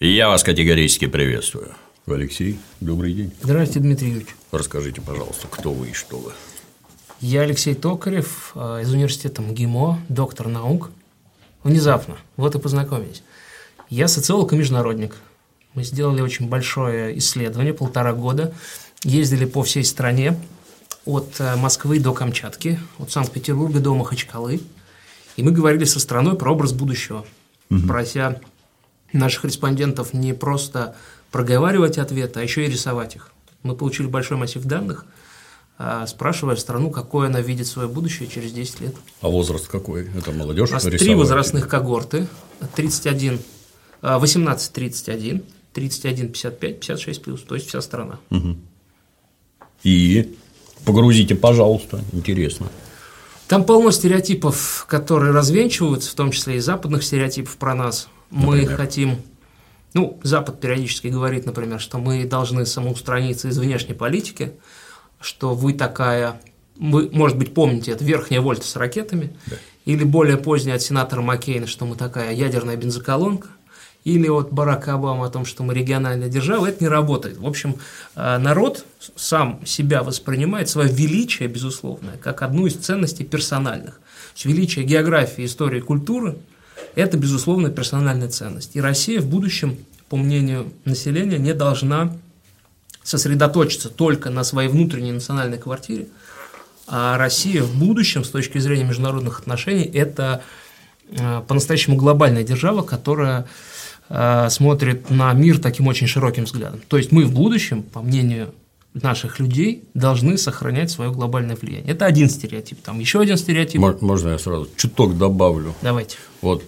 Я вас категорически приветствую. Алексей, добрый день. Здравствуйте, Дмитрий Юрьевич. Расскажите, пожалуйста, кто вы и что вы? Я Алексей Токарев э, из университета МГИМО, доктор наук. Внезапно, вот и познакомились. Я социолог и международник. Мы сделали очень большое исследование, полтора года. Ездили по всей стране, от э, Москвы до Камчатки, от Санкт-Петербурга до Махачкалы. И мы говорили со страной про образ будущего, угу. прося наших респондентов не просто проговаривать ответы, а еще и рисовать их. Мы получили большой массив данных, а, спрашивая страну, какое она видит свое будущее через 10 лет. А возраст какой? Это молодежь? У нас три возрастных когорты. 31, 18 31, 31 55, 56 плюс, то есть вся страна. Угу. И погрузите, пожалуйста, интересно. Там полно стереотипов, которые развенчиваются, в том числе и западных стереотипов про нас. Например? Мы хотим ну, Запад периодически говорит, например, что мы должны самоустраниться из внешней политики, что вы такая, вы, может быть, помните, это верхняя вольта с ракетами, да. или более позднее от сенатора Маккейна, что мы такая ядерная бензоколонка, или от Барака Обамы о том, что мы региональная держава, это не работает. В общем, э, народ сам себя воспринимает, свое величие, безусловно, как одну из ценностей персональных. величие географии, истории, культуры – это, безусловно, персональная ценность. И Россия в будущем, по мнению населения, не должна сосредоточиться только на своей внутренней национальной квартире, а Россия в будущем, с точки зрения международных отношений, это э, по-настоящему глобальная держава, которая э, смотрит на мир таким очень широким взглядом. То есть мы в будущем, по мнению наших людей должны сохранять свое глобальное влияние. Это один стереотип. Там еще один стереотип. Можно я сразу чуток добавлю? Давайте. Вот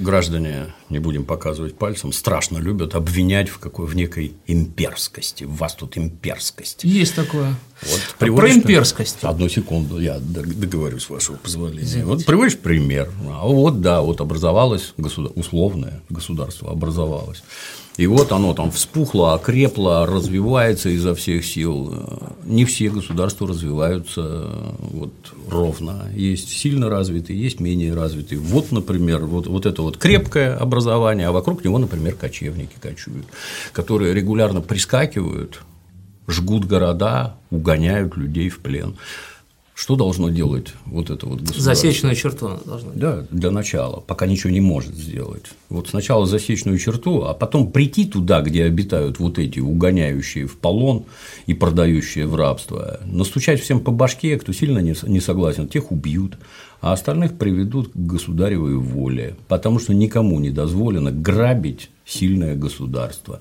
граждане, не будем показывать пальцем, страшно любят обвинять в какой в некой имперскости. В вас тут имперскость. Есть такое. Вот Про имперскость. Одну секунду, я договорюсь, с вашего позволения. Извините. Вот приводишь пример. А вот да, вот образовалось государ... условное государство образовалось. И вот оно там вспухло, окрепло, развивается изо всех сил. Не все государства развиваются вот ровно. Есть сильно развитые, есть менее развитые. Вот, например, вот, вот это вот крепкое образование, а вокруг него, например, кочевники кочуют, которые регулярно прискакивают, жгут города, угоняют людей в плен. Что должно делать вот это вот государство? Засечную черту должно Да, для начала, пока ничего не может сделать. Вот сначала засечную черту, а потом прийти туда, где обитают вот эти угоняющие в полон и продающие в рабство, настучать всем по башке, кто сильно не согласен, тех убьют, а остальных приведут к государевой воле, потому что никому не дозволено грабить сильное государство.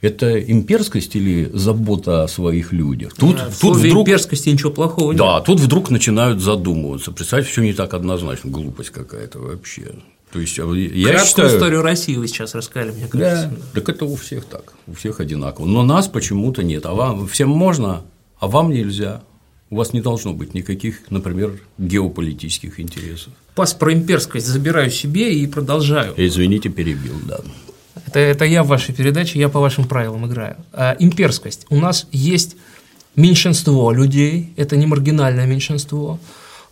Это имперскость или забота о своих людях? Тут, да, тут вдруг имперскости ничего плохого нет. Да, тут вдруг начинают задумываться. Представьте, все не так однозначно, глупость какая-то вообще. То есть я Краткую считаю... историю России вы сейчас рассказали, мне кажется. Да, так это у всех так, у всех одинаково. Но нас почему-то нет. А вам всем можно, а вам нельзя. У вас не должно быть никаких, например, геополитических интересов. Пас про имперскость забираю себе и продолжаю. Извините, перебил, да. Это, это я в вашей передаче, я по вашим правилам играю. А, имперскость. У нас есть меньшинство людей, это не маргинальное меньшинство,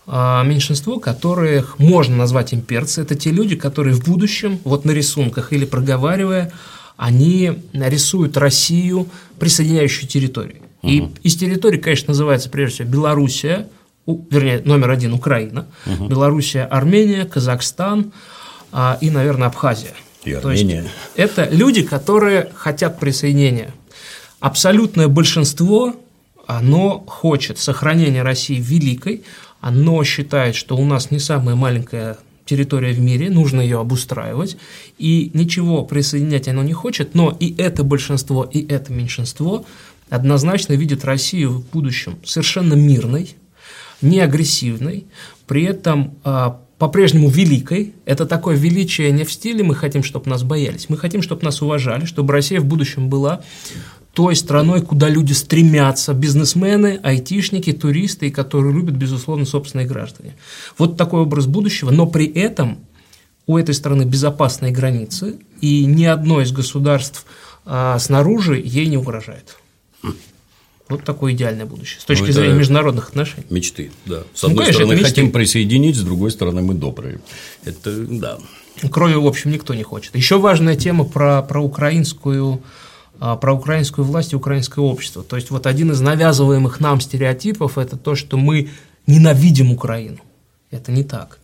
а меньшинство, которых можно назвать имперцы. Это те люди, которые в будущем, вот на рисунках или проговаривая, они рисуют Россию присоединяющую территорию. Угу. И из территории, конечно, называется прежде всего Белоруссия, вернее, номер один Украина, угу. Белоруссия, Армения, Казахстан а, и, наверное, Абхазия. И Армения. То есть это люди, которые хотят присоединения. Абсолютное большинство, оно хочет сохранения России великой, оно считает, что у нас не самая маленькая территория в мире, нужно ее обустраивать, и ничего присоединять оно не хочет, но и это большинство, и это меньшинство однозначно видят Россию в будущем совершенно мирной, не агрессивной, при этом а, по-прежнему великой. Это такое величие не в стиле «мы хотим, чтобы нас боялись», мы хотим, чтобы нас уважали, чтобы Россия в будущем была той страной, куда люди стремятся, бизнесмены, айтишники, туристы, которые любят, безусловно, собственные граждане. Вот такой образ будущего, но при этом у этой страны безопасные границы, и ни одно из государств а, снаружи ей не угрожает. Вот такое идеальное будущее с точки ну, зрения международных отношений. Мечты, да. С ну, одной ну, конечно, стороны, хотим присоединить, с другой стороны, мы добрые. Это да. Крови, в общем, никто не хочет. Еще важная тема про, про украинскую а, про украинскую власть и украинское общество. То есть вот один из навязываемых нам стереотипов – это то, что мы ненавидим Украину. Это не так.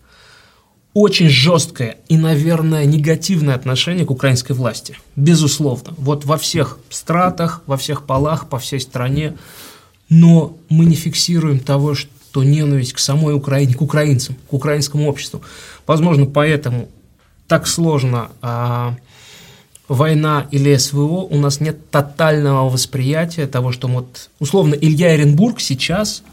Очень жесткое и, наверное, негативное отношение к украинской власти. Безусловно. Вот во всех стратах, во всех полах, по всей стране. Но мы не фиксируем того, что ненависть к самой Украине, к украинцам, к украинскому обществу. Возможно, поэтому так сложно а, война или СВО, у нас нет тотального восприятия того, что вот, условно, Илья Эренбург сейчас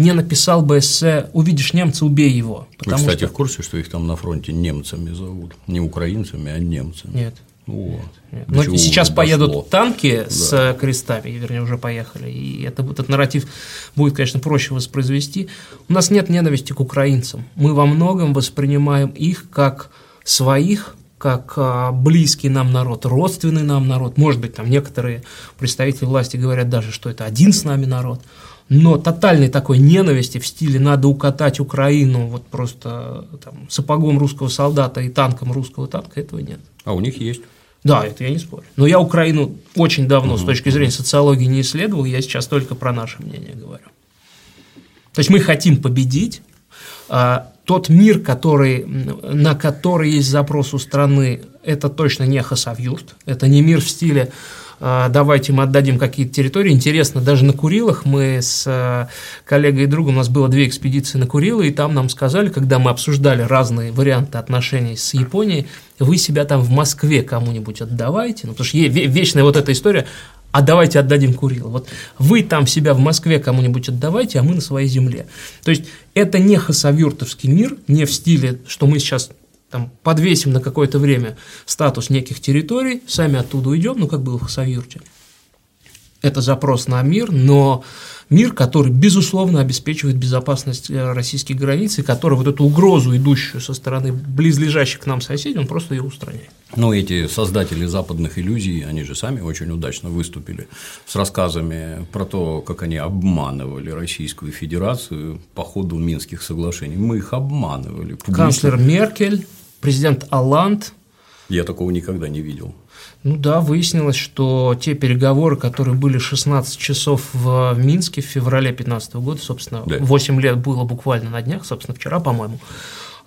не написал бы эссе «Увидишь немца, убей его». Вы, кстати, что... в курсе, что их там на фронте немцами зовут? Не украинцами, а немцами. Нет. Вот. Нет. Но сейчас дошло. поедут танки да. с крестами, вернее, уже поехали, и это, этот нарратив будет, конечно, проще воспроизвести. У нас нет ненависти к украинцам. Мы во многом воспринимаем их как своих, как а, близкий нам народ, родственный нам народ. Может быть, там некоторые представители власти говорят даже, что это один с нами народ. Но тотальной такой ненависти в стиле «надо укатать Украину вот просто там, сапогом русского солдата и танком русского танка» этого нет. А у них есть? Да, это я не спорю. Но я Украину очень давно угу. с точки зрения социологии не исследовал, я сейчас только про наше мнение говорю. То есть мы хотим победить, а, тот мир, который, на который есть запрос у страны, это точно не Хасавюрт, это не мир в стиле «А, давайте мы отдадим какие-то территории. Интересно, даже на Курилах мы с а, коллегой и другом, у нас было две экспедиции на Курилы, и там нам сказали, когда мы обсуждали разные варианты отношений с Японией, вы себя там в Москве кому-нибудь отдавайте, ну, потому что вечная вот эта история, а давайте отдадим Курил. Вот вы там себя в Москве кому-нибудь отдавайте, а мы на своей земле. То есть это не хасавюртовский мир, не в стиле, что мы сейчас там, подвесим на какое-то время статус неких территорий, сами оттуда уйдем, ну как было в Хасавюрте. Это запрос на мир, но мир, который, безусловно, обеспечивает безопасность э, российских границ, и который вот эту угрозу, идущую со стороны близлежащих к нам соседей, он просто ее устраняет. Ну, эти создатели западных иллюзий, они же сами очень удачно выступили с рассказами про то, как они обманывали Российскую Федерацию по ходу Минских соглашений. Мы их обманывали. Публично. Канцлер Меркель, президент Алланд. Я такого никогда не видел. Ну да, выяснилось, что те переговоры, которые были 16 часов в Минске в феврале 2015 года, собственно, да. 8 лет было буквально на днях, собственно, вчера, по-моему,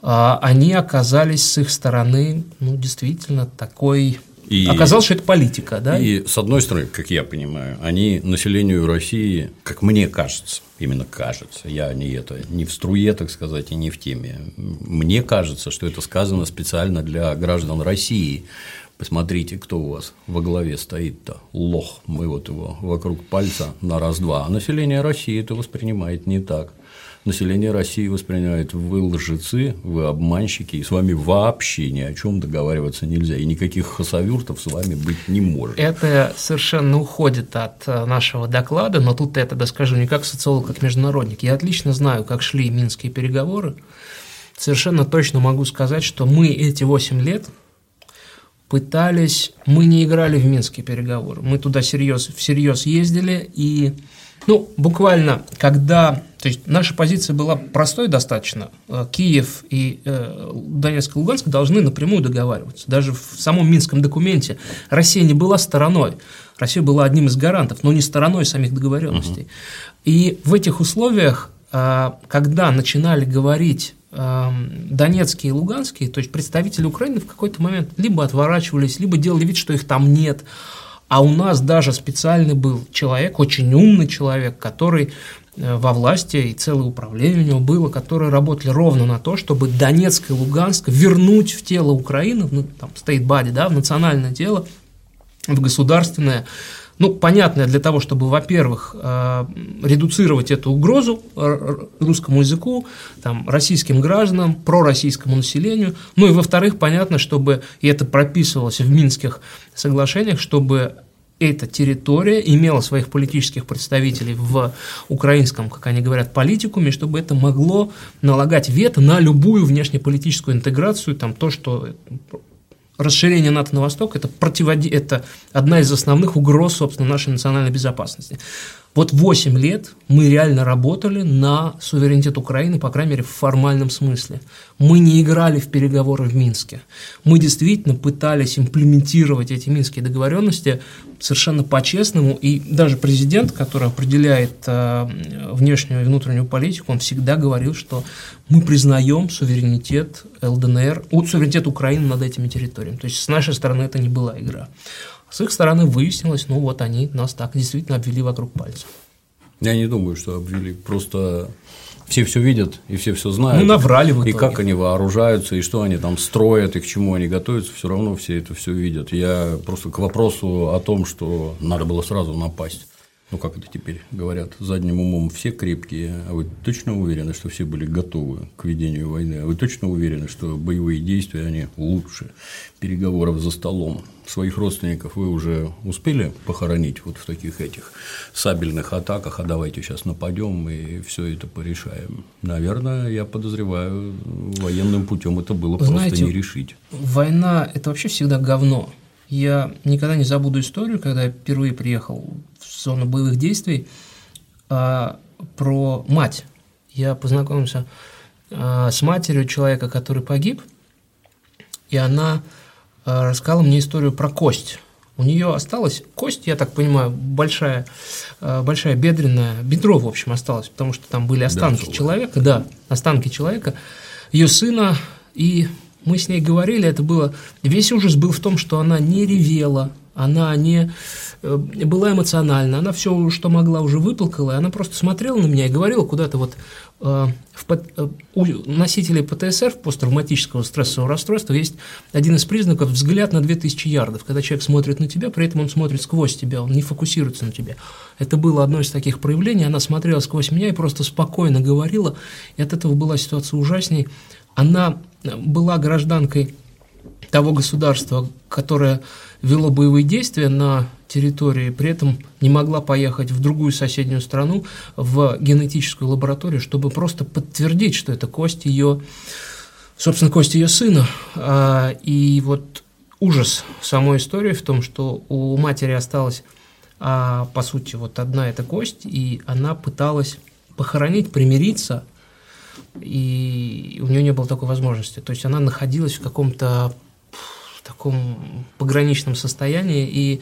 а, они оказались с их стороны, ну, действительно, такой и, Оказалось, что это политика, да? И с одной стороны, как я понимаю, они населению России, как мне кажется, именно кажется, я не это, не в струе, так сказать, и не в теме. Мне кажется, что это сказано специально для граждан России, Посмотрите, кто у вас во главе стоит-то. Лох. Мы вот его вокруг пальца на раз-два. А население России это воспринимает не так. Население России воспринимает вы лжецы, вы обманщики, и с вами вообще ни о чем договариваться нельзя, и никаких хасавюртов с вами быть не может. Это совершенно уходит от э, нашего доклада, но тут я тогда скажу не как социолог, как международник. Я отлично знаю, как шли минские переговоры. Совершенно точно могу сказать, что мы эти 8 лет пытались, мы не играли в минские переговоры, мы туда всерьез, всерьез ездили, и, ну, буквально, когда, то есть наша позиция была простой достаточно, э, Киев и э, Донецк и Луганск должны напрямую договариваться, даже в самом минском документе Россия не была стороной, Россия была одним из гарантов, но не стороной самих договоренностей. Угу. И в этих условиях, э, когда начинали говорить Донецкие и Луганские, то есть представители Украины в какой-то момент либо отворачивались, либо делали вид, что их там нет. А у нас даже специальный был человек, очень умный человек, который э, во власти и целое управление у него было, которые работали ровно на то, чтобы Донецк и Луганск вернуть в тело Украины, ну, там, стейт-бади, да, в национальное тело, в государственное, ну, понятное для того, чтобы, во-первых, э, редуцировать эту угрозу русскому языку, там, российским гражданам, пророссийскому населению, ну и, во-вторых, понятно, чтобы, и это прописывалось в Минских соглашениях, чтобы эта территория имела своих политических представителей в украинском, как они говорят, политикуме, чтобы это могло налагать вето на любую внешнеполитическую интеграцию, там, то, что расширение НАТО на восток – это, противоди... это одна из основных угроз, собственно, нашей национальной безопасности. Вот 8 лет мы реально работали на суверенитет Украины, по крайней мере, в формальном смысле. Мы не играли в переговоры в Минске. Мы действительно пытались имплементировать эти минские договоренности совершенно по-честному. И даже президент, который определяет э, внешнюю и внутреннюю политику, он всегда говорил, что мы признаем суверенитет ЛДНР, суверенитет Украины над этими территориями. То есть с нашей стороны это не была игра. С их стороны выяснилось, ну вот они нас так действительно обвели вокруг пальца. Я не думаю, что обвели. Просто все все видят и все все знают. Ну, наврали в итоге. И как они вооружаются, и что они там строят, и к чему они готовятся, все равно все это все видят. Я просто к вопросу о том, что надо было сразу напасть ну как это теперь говорят, задним умом все крепкие, а вы точно уверены, что все были готовы к ведению войны? А вы точно уверены, что боевые действия, они лучше переговоров за столом? Своих родственников вы уже успели похоронить вот в таких этих сабельных атаках, а давайте сейчас нападем и все это порешаем. Наверное, я подозреваю, военным путем это было Знаете, просто не решить. Война – это вообще всегда говно. Я никогда не забуду историю, когда я впервые приехал в зону боевых действий, а, про мать. Я познакомился а, с матерью человека, который погиб, и она рассказала мне историю про кость. У нее осталась кость, я так понимаю, большая, большая бедренная, бедро, в общем, осталось, потому что там были останки да, человека, да, останки человека, ее сына, и мы с ней говорили, это было... Весь ужас был в том, что она не ревела, она не э, была эмоциональна, она все, что могла, уже выплакала, и она просто смотрела на меня и говорила куда-то вот э, в, э, у носителей ПТСР, посттравматического стрессового расстройства, есть один из признаков взгляд на 2000 ярдов, когда человек смотрит на тебя, при этом он смотрит сквозь тебя, он не фокусируется на тебе. Это было одно из таких проявлений, она смотрела сквозь меня и просто спокойно говорила, и от этого была ситуация ужасней. Она была гражданкой того государства, которое вело боевые действия на территории, при этом не могла поехать в другую соседнюю страну, в генетическую лабораторию, чтобы просто подтвердить, что это кость ее, собственно, кость ее сына. А, и вот ужас самой истории в том, что у матери осталась, а, по сути, вот одна эта кость, и она пыталась похоронить, примириться и у нее не было такой возможности. То есть она находилась в каком-то таком пограничном состоянии, и,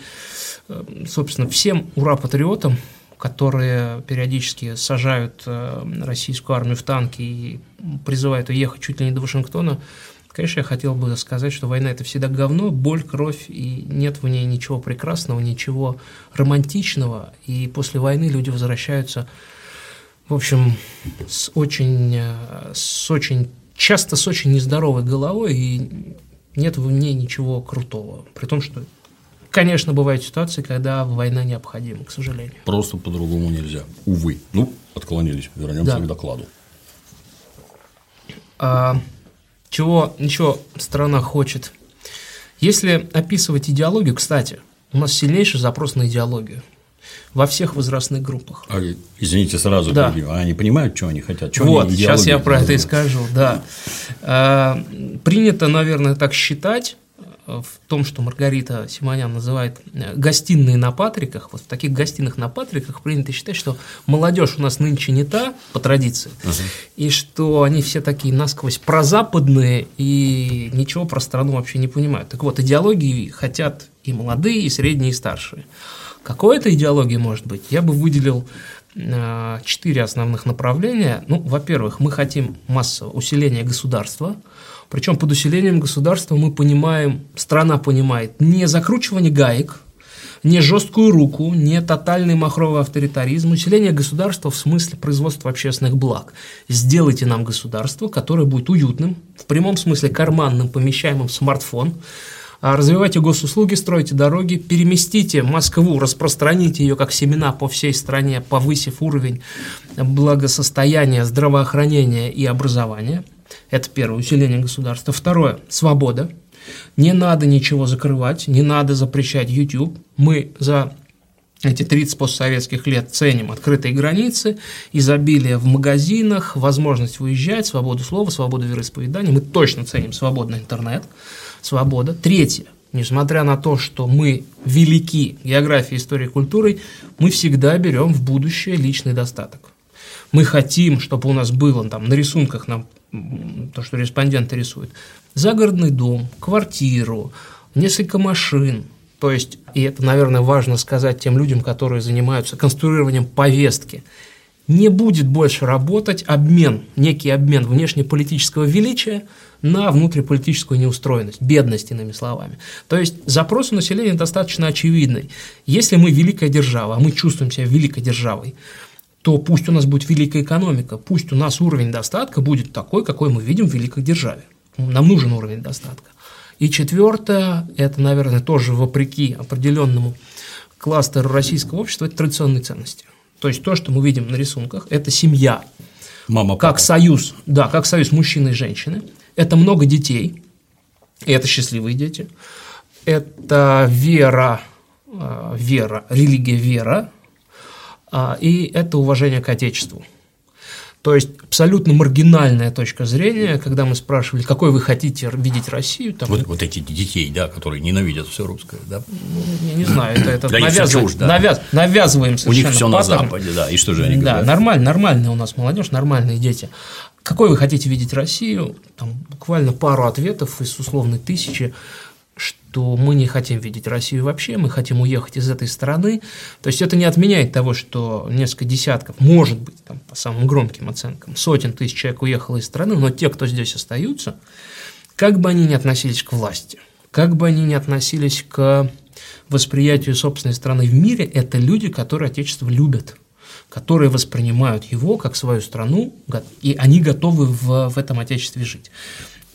э, собственно, всем ура-патриотам, которые периодически сажают э, российскую армию в танки и призывают уехать чуть ли не до Вашингтона, конечно, я хотел бы сказать, что война – это всегда говно, боль, кровь, и нет в ней ничего прекрасного, ничего романтичного, и после войны люди возвращаются в общем, с очень, э, с очень часто с очень нездоровой головой, и нет в ней ничего крутого. При том, что, конечно, бывают ситуации, когда война необходима, к сожалению. Просто по-другому нельзя. Увы. Ну, отклонились. Вернемся да. к докладу. А, чего еще страна хочет? Если описывать идеологию, кстати, у нас сильнейший запрос на идеологию во всех возрастных группах. А, извините, сразу да. перебью. А они понимают, что они хотят? Что вот, они сейчас я про это и скажу, да. А, принято, наверное, так считать, в том, что Маргарита Симонян называет э, гостиные на Патриках, вот в таких гостиных на Патриках принято считать, что молодежь у нас нынче не та, по традиции, uh-huh. и что они все такие насквозь прозападные и ничего про страну вообще не понимают. Так вот, идеологии хотят и молодые, и средние, и старшие. Какой это идеология может быть? Я бы выделил э, четыре основных направления. Ну, во-первых, мы хотим массового усиления государства, причем под усилением государства мы понимаем, страна понимает не закручивание гаек, не жесткую руку, не тотальный махровый авторитаризм, усиление государства в смысле производства общественных благ. Сделайте нам государство, которое будет уютным, в прямом смысле карманным, помещаемым в смартфон, развивайте госуслуги, стройте дороги, переместите Москву, распространите ее как семена по всей стране, повысив уровень благосостояния, здравоохранения и образования. Это первое, усиление государства. Второе, свобода. Не надо ничего закрывать, не надо запрещать YouTube. Мы за эти 30 постсоветских лет ценим открытые границы, изобилие в магазинах, возможность выезжать, свободу слова, свободу вероисповедания. Мы точно ценим свободный интернет свобода. Третье. несмотря на то, что мы велики географией, историей, культурой, мы всегда берем в будущее личный достаток. Мы хотим, чтобы у нас было там на рисунках нам то, что респонденты рисуют, загородный дом, квартиру, несколько машин. То есть, и это, наверное, важно сказать тем людям, которые занимаются конструированием повестки, не будет больше работать обмен, некий обмен внешнеполитического величия на внутриполитическую неустроенность, бедность, иными словами. То есть запрос у населения достаточно очевидный. Если мы великая держава, а мы чувствуем себя великой державой, то пусть у нас будет великая экономика, пусть у нас уровень достатка будет такой, какой мы видим в великой державе. Нам нужен уровень достатка. И четвертое, это, наверное, тоже вопреки определенному кластеру российского общества, это традиционные ценности. То есть то, что мы видим на рисунках, это семья. Мама, как союз, да, как союз мужчины и женщины. Это много детей, и это счастливые дети. Это вера, э, вера, религия вера, а, и это уважение к Отечеству. То есть абсолютно маргинальная точка зрения, когда мы спрашивали, какой вы хотите видеть Россию. Там, вот, вот эти детей, да, которые ненавидят все русское, да? Ну, я не знаю, это, это навязываем, чушь, да. навяз, навязываем совершенно У них все на Западе, да, и что же они говорят? Да, нормально, нормальная у нас молодежь, нормальные дети. Какой вы хотите видеть Россию? Там буквально пару ответов из условной тысячи что мы не хотим видеть Россию вообще, мы хотим уехать из этой страны. То есть это не отменяет того, что несколько десятков, может быть, там, по самым громким оценкам, сотен тысяч человек уехало из страны, но те, кто здесь остаются, как бы они ни относились к власти, как бы они ни относились к восприятию собственной страны в мире, это люди, которые Отечество любят которые воспринимают его как свою страну, и они готовы в, в этом Отечестве жить.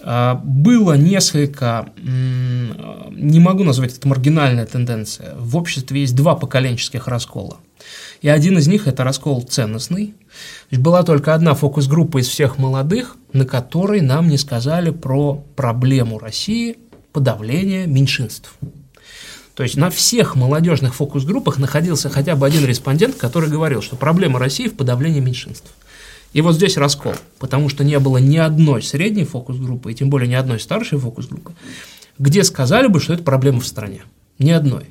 А, было несколько, не могу назвать это маргинальная тенденция, в обществе есть два поколенческих раскола. И один из них – это раскол ценностный. Была только одна фокус-группа из всех молодых, на которой нам не сказали про проблему России подавления меньшинств. То есть на всех молодежных фокус-группах находился хотя бы один респондент, который говорил, что проблема России в подавлении меньшинств. И вот здесь раскол, потому что не было ни одной средней фокус-группы, и тем более ни одной старшей фокус-группы, где сказали бы, что это проблема в стране. Ни одной.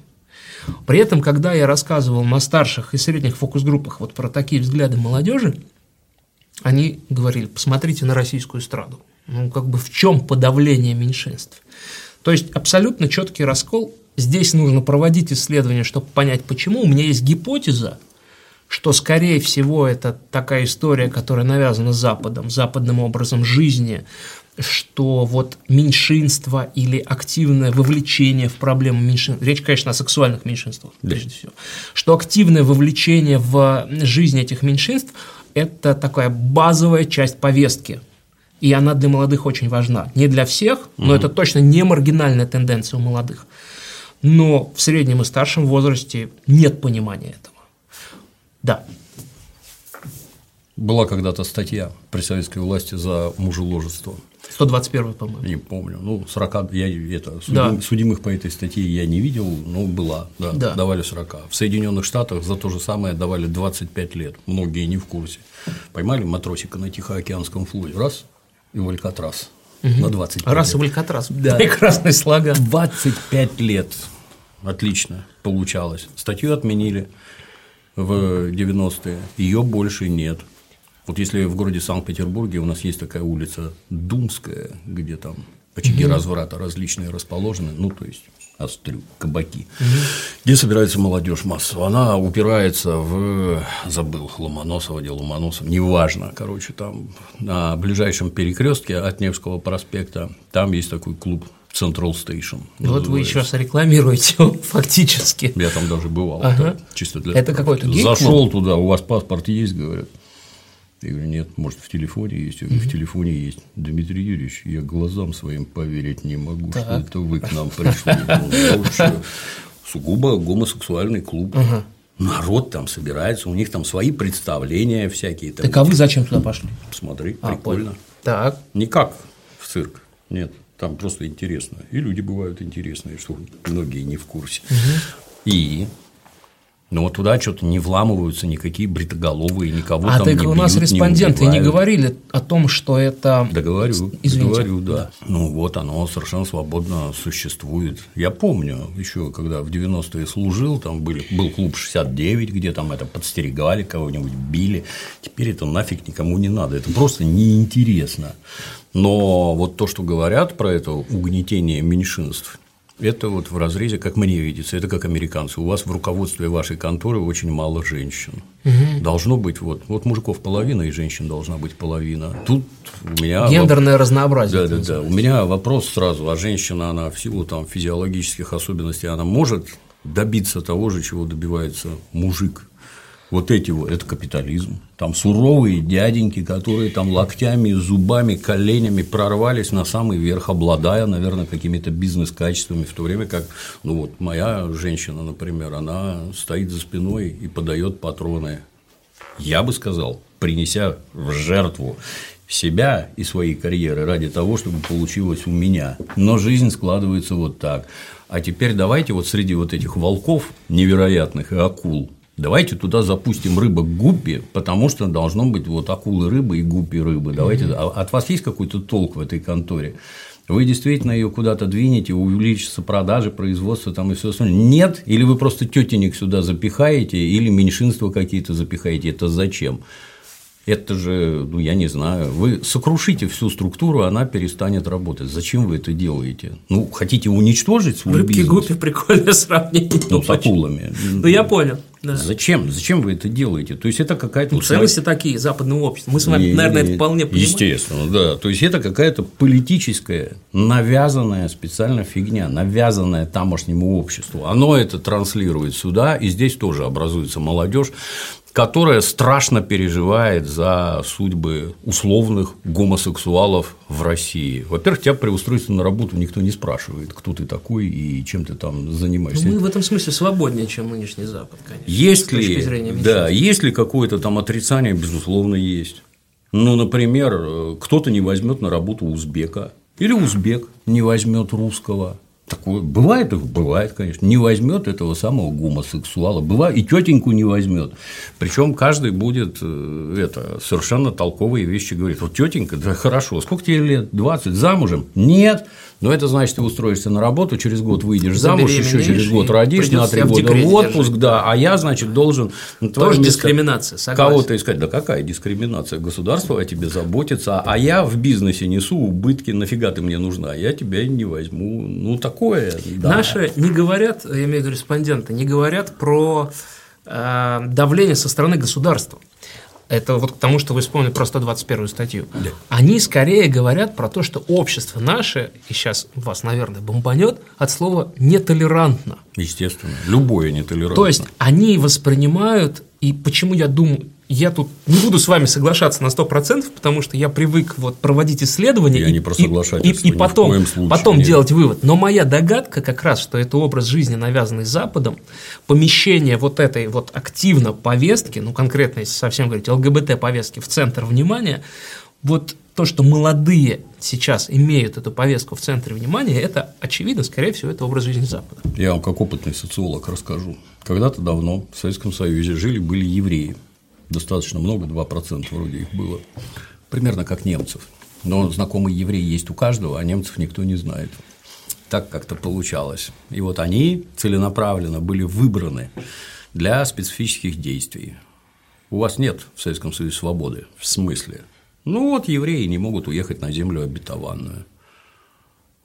При этом, когда я рассказывал на старших и средних фокус-группах вот про такие взгляды молодежи, они говорили, посмотрите на российскую эстраду. Ну, как бы в чем подавление меньшинств? То есть абсолютно четкий раскол. Здесь нужно проводить исследования, чтобы понять, почему. У меня есть гипотеза, что, скорее всего, это такая история, которая навязана Западом, западным образом жизни, что вот меньшинство или активное вовлечение в проблему меньшинств, речь, конечно, о сексуальных меньшинствах, да. прежде всего, что активное вовлечение в жизнь этих меньшинств – это такая базовая часть повестки, и она для молодых очень важна. Не для всех, но угу. это точно не маргинальная тенденция у молодых. Но в среднем и старшем возрасте нет понимания этого. Да. Была когда-то статья при советской власти за мужеложество. 121 по-моему. Не помню. Ну, 40, я это, судим, да. судимых по этой статье я не видел, но была, да, да. давали 40. В Соединенных Штатах за то же самое давали 25 лет. Многие не в курсе. Поймали матросика на Тихоокеанском флоте, раз, и в Алькатрас угу. на 25 Раз лет. и в Алькатрас, да. прекрасный слоган. 25 лет, отлично получалось. Статью отменили в 90-е, ее больше нет. Вот если в городе Санкт-Петербурге у нас есть такая улица Думская, где там очаги угу. разврата различные расположены, ну, то есть острю, кабаки, угу. где собирается молодежь массово. Она упирается в, забыл, Ломоносова, где Ломоносов, неважно, короче, там на ближайшем перекрестке от Невского проспекта, там есть такой клуб Central Station. Вот вы еще раз рекламируете фактически. Я там даже бывал. Ага. чисто для Это какой-то Зашел туда, у вас паспорт есть, говорят. Я говорю, нет, может, в телефоне есть. Я говорю, в телефоне есть. Дмитрий Юрьевич, я глазам своим поверить не могу, так. что это вы к нам пришли. Ну, сугубо гомосексуальный клуб. Народ там собирается, у них там свои представления всякие. Там. Так а вы зачем туда пошли? Смотри, а, прикольно. Понял. Так. Не как в цирк, нет. Там просто интересно. И люди бывают интересные, что многие не в курсе. Угу. И Но вот туда что-то не вламываются никакие бритоголовые, никого а там так не у нас бьют, респонденты не, не говорили о том, что это… Да говорю, Извините. говорю, да. Ну вот оно совершенно свободно существует. Я помню еще, когда в 90-е служил, там были, был клуб 69, где там это подстерегали, кого-нибудь били. Теперь это нафиг никому не надо, это просто неинтересно. Но вот то, что говорят про это угнетение меньшинств, это вот в разрезе, как мне видится, это как американцы. У вас в руководстве вашей конторы очень мало женщин. Угу. Должно быть вот, вот мужиков половина и женщин должна быть половина. Тут у меня гендерное разнообразие. Да, да, да. У меня вопрос сразу: а женщина, она в силу там физиологических особенностей, она может добиться того же, чего добивается мужик? Вот эти вот, это капитализм. Там суровые дяденьки, которые там локтями, зубами, коленями прорвались на самый верх, обладая, наверное, какими-то бизнес-качествами, в то время как, ну вот, моя женщина, например, она стоит за спиной и подает патроны. Я бы сказал, принеся в жертву себя и своей карьеры ради того, чтобы получилось у меня. Но жизнь складывается вот так. А теперь давайте вот среди вот этих волков невероятных и акул Давайте туда запустим рыбок гуппи, потому что должно быть вот акулы рыбы и гуппи рыбы. Давайте, mm-hmm. от вас есть какой-то толк в этой конторе? Вы действительно ее куда-то двинете, увеличатся продажи, производство там и все остальное. Нет, или вы просто тетенек сюда запихаете, или меньшинство какие-то запихаете. Это зачем? Это же, ну, я не знаю, вы сокрушите всю структуру, она перестанет работать. Зачем вы это делаете? Ну, хотите уничтожить свой Рыбки бизнес? гуппи прикольное сравнение. Ну, с акулами. Ну, я понял. Да. Зачем? Зачем вы это делаете? То есть это какая-то ну, ценности такие западного общества. Мы с вами, не, наверное, это вполне понимаем. Естественно, да. То есть это какая-то политическая, навязанная специально фигня, навязанная тамошнему обществу. Оно это транслирует сюда, и здесь тоже образуется молодежь, которая страшно переживает за судьбы условных гомосексуалов в России. Во-первых, тебя при устройстве на работу никто не спрашивает, кто ты такой и чем ты там занимаешься. Мы в этом смысле свободнее, чем нынешний Запад, конечно. Есть ли, да, есть ли какое-то там отрицание, безусловно, есть. Ну, например, кто-то не возьмет на работу узбека, или узбек не возьмет русского, Такое бывает, бывает, конечно. Не возьмет этого самого гомосексуала, бывает, и тетеньку не возьмет. Причем каждый будет э, это совершенно толковые вещи говорит. Вот тетенька, да хорошо, сколько тебе лет? 20, замужем? Нет. Но это значит, ты устроишься на работу, через год выйдешь замуж, еще через год родишь, на три года в отпуск, держать. да, а я, значит, должен тоже дискриминация, Кого-то искать, да какая дискриминация? Государство о тебе заботится, а я в бизнесе несу убытки, нафига ты мне нужна? Я тебя не возьму. Ну, такое. Да. Наши не говорят, я имею в виду респонденты, не говорят про э, давление со стороны государства это вот к тому, что вы вспомнили про 121 статью, да. они скорее говорят про то, что общество наше, и сейчас вас, наверное, бомбанет, от слова нетолерантно. Естественно, любое нетолерантно. То есть они воспринимают, и почему я думаю, я тут не буду с вами соглашаться на 100%, потому что я привык вот проводить исследования я и, не про и, и, и потом, потом делать вывод. Но моя догадка как раз, что это образ жизни, навязанный Западом, помещение вот этой вот активно повестки, ну конкретно, если совсем говорить, ЛГБТ-повестки в центр внимания, вот то, что молодые сейчас имеют эту повестку в центре внимания, это очевидно, скорее всего, это образ жизни Запада. Я вам как опытный социолог расскажу. Когда-то давно в Советском Союзе жили-были евреи достаточно много, 2% вроде их было, примерно как немцев. Но знакомый еврей есть у каждого, а немцев никто не знает. Так как-то получалось. И вот они целенаправленно были выбраны для специфических действий. У вас нет в Советском Союзе свободы. В смысле? Ну вот евреи не могут уехать на землю обетованную.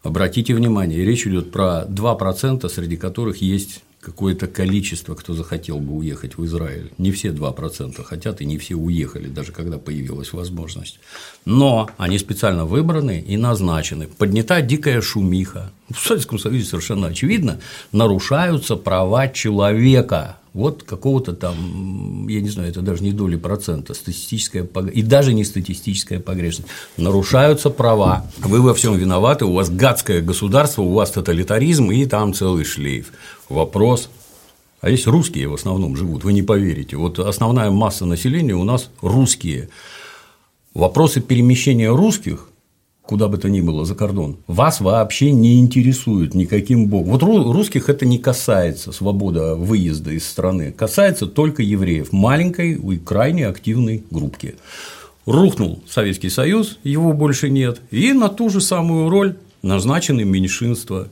Обратите внимание, речь идет про 2%, среди которых есть какое-то количество, кто захотел бы уехать в Израиль. Не все 2% хотят, и не все уехали, даже когда появилась возможность. Но они специально выбраны и назначены. Поднята дикая шумиха. В Советском Союзе совершенно очевидно, нарушаются права человека. Вот какого-то там, я не знаю, это даже не доли процента, статистическая и даже не статистическая погрешность. Нарушаются права, вы во всем виноваты, у вас гадское государство, у вас тоталитаризм и там целый шлейф. Вопрос, а есть русские в основном живут, вы не поверите. Вот основная масса населения у нас русские. Вопросы перемещения русских куда бы то ни было, за кордон, вас вообще не интересует никаким богом. Вот русских это не касается, свобода выезда из страны, касается только евреев, маленькой и крайне активной группки. Рухнул Советский Союз, его больше нет, и на ту же самую роль назначены меньшинства,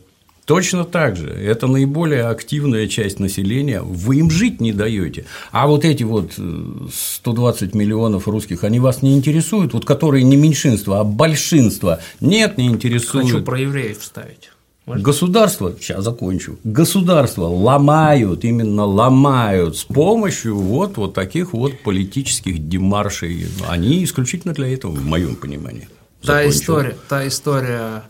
Точно так же. Это наиболее активная часть населения. Вы им жить не даете. А вот эти вот 120 э, миллионов русских, они вас не интересуют, вот которые не меньшинство, а большинство. Нет, не интересуют. Хочу про евреев вставить. Можно? Государство, сейчас закончу, государство ломают, именно ломают с помощью вот, вот таких вот политических демаршей. Они исключительно для этого, в моем понимании. Та история, та история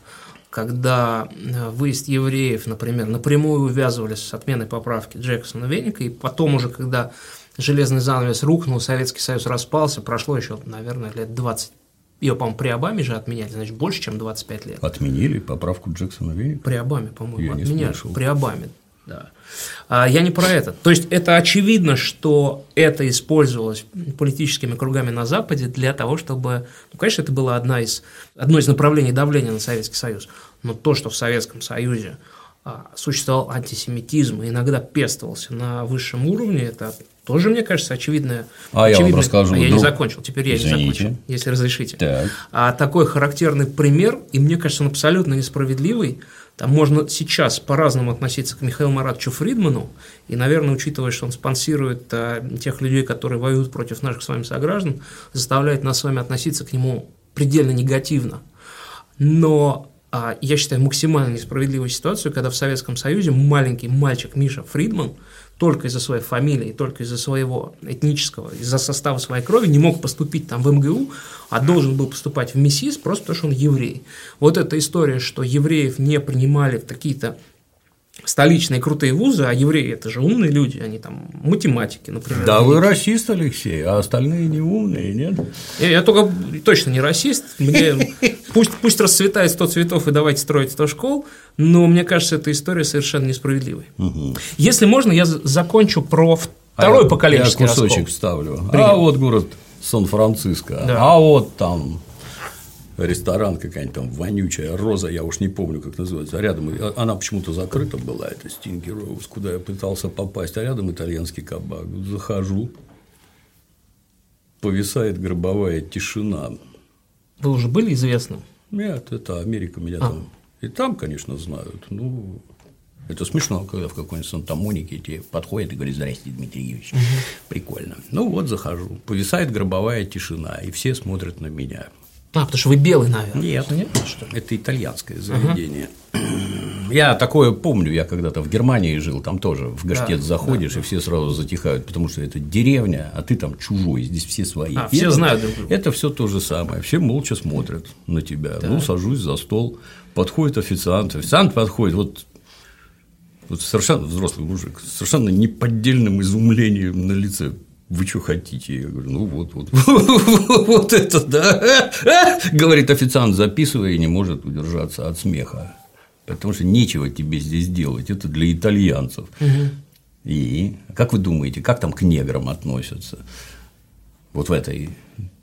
когда э, выезд евреев, например, напрямую увязывались с отменой поправки Джексона Веника, и потом уже, когда железный занавес рухнул, Советский Союз распался, прошло еще, наверное, лет 20 ее, по-моему, при Обаме же отменяли, значит, больше, чем 25 лет. Отменили поправку Джексона Веника? При Обаме, по-моему, отменяли. При Обаме, да. А я не про это. То есть это очевидно, что это использовалось политическими кругами на Западе для того, чтобы, ну, конечно, это было одна из, одно из направлений давления на Советский Союз, но то, что в Советском Союзе а, существовал антисемитизм и иногда пестовался на высшем уровне, это тоже, мне кажется, очевидное. А очевидное, я вам расскажу. А я не закончил, теперь я Извините. не закончил, если разрешите. Так. А такой характерный пример, и мне кажется, он абсолютно несправедливый, там можно сейчас по-разному относиться к Михаилу Маратовичу Фридману, и, наверное, учитывая, что он спонсирует а, тех людей, которые воюют против наших с вами сограждан, заставляет нас с вами относиться к нему предельно негативно. Но я считаю максимально несправедливой ситуацию, когда в Советском Союзе маленький мальчик Миша Фридман – только из-за своей фамилии, только из-за своего этнического, из-за состава своей крови не мог поступить там в МГУ, а должен был поступать в МИСИС просто потому, что он еврей. Вот эта история, что евреев не принимали в какие-то столичные крутые вузы, а евреи это же умные люди, они там математики, например. Да, вы расист, Алексей, а остальные не умные, нет? Я, я только точно не расист. Мне пусть, пусть расцветает 100 цветов и давайте строить 100 школ, но мне кажется, эта история совершенно несправедливой. Угу. Если можно, я закончу про второй а поколенческий я кусочек раскол. вставлю. Принято. А вот город Сан-Франциско, да. а вот там ресторан какая-нибудь там вонючая, роза, я уж не помню, как называется, а рядом, она почему-то закрыта была, это Стинги Роуз, куда я пытался попасть, а рядом итальянский кабак, захожу, повисает гробовая тишина. Вы уже были известным? Нет, это Америка меня а. там, и там, конечно, знают, ну, это смешно, когда в какой-нибудь Санта-Монике тебе подходит и говорит, здрасте, Дмитрий Юрьевич, угу. прикольно. Ну вот захожу, повисает гробовая тишина, и все смотрят на меня. А, потому что вы белый, наверное. Нет, нет что? это итальянское заведение. Угу. Я такое помню, я когда-то в Германии жил, там тоже в Гаштет да, заходишь, да, и все сразу затихают, потому что это деревня, а ты там чужой, здесь все свои. А, все это, знают друг друга. Это все то же самое, все молча смотрят на тебя. Да. Ну, сажусь за стол, подходит официант, официант подходит, вот вот совершенно взрослый мужик, совершенно неподдельным изумлением на лице вы что хотите? Я говорю, ну вот, вот, вот это да, говорит официант, записывая и не может удержаться от смеха, потому что нечего тебе здесь делать, это для итальянцев. И как вы думаете, как там к неграм относятся? Вот в этой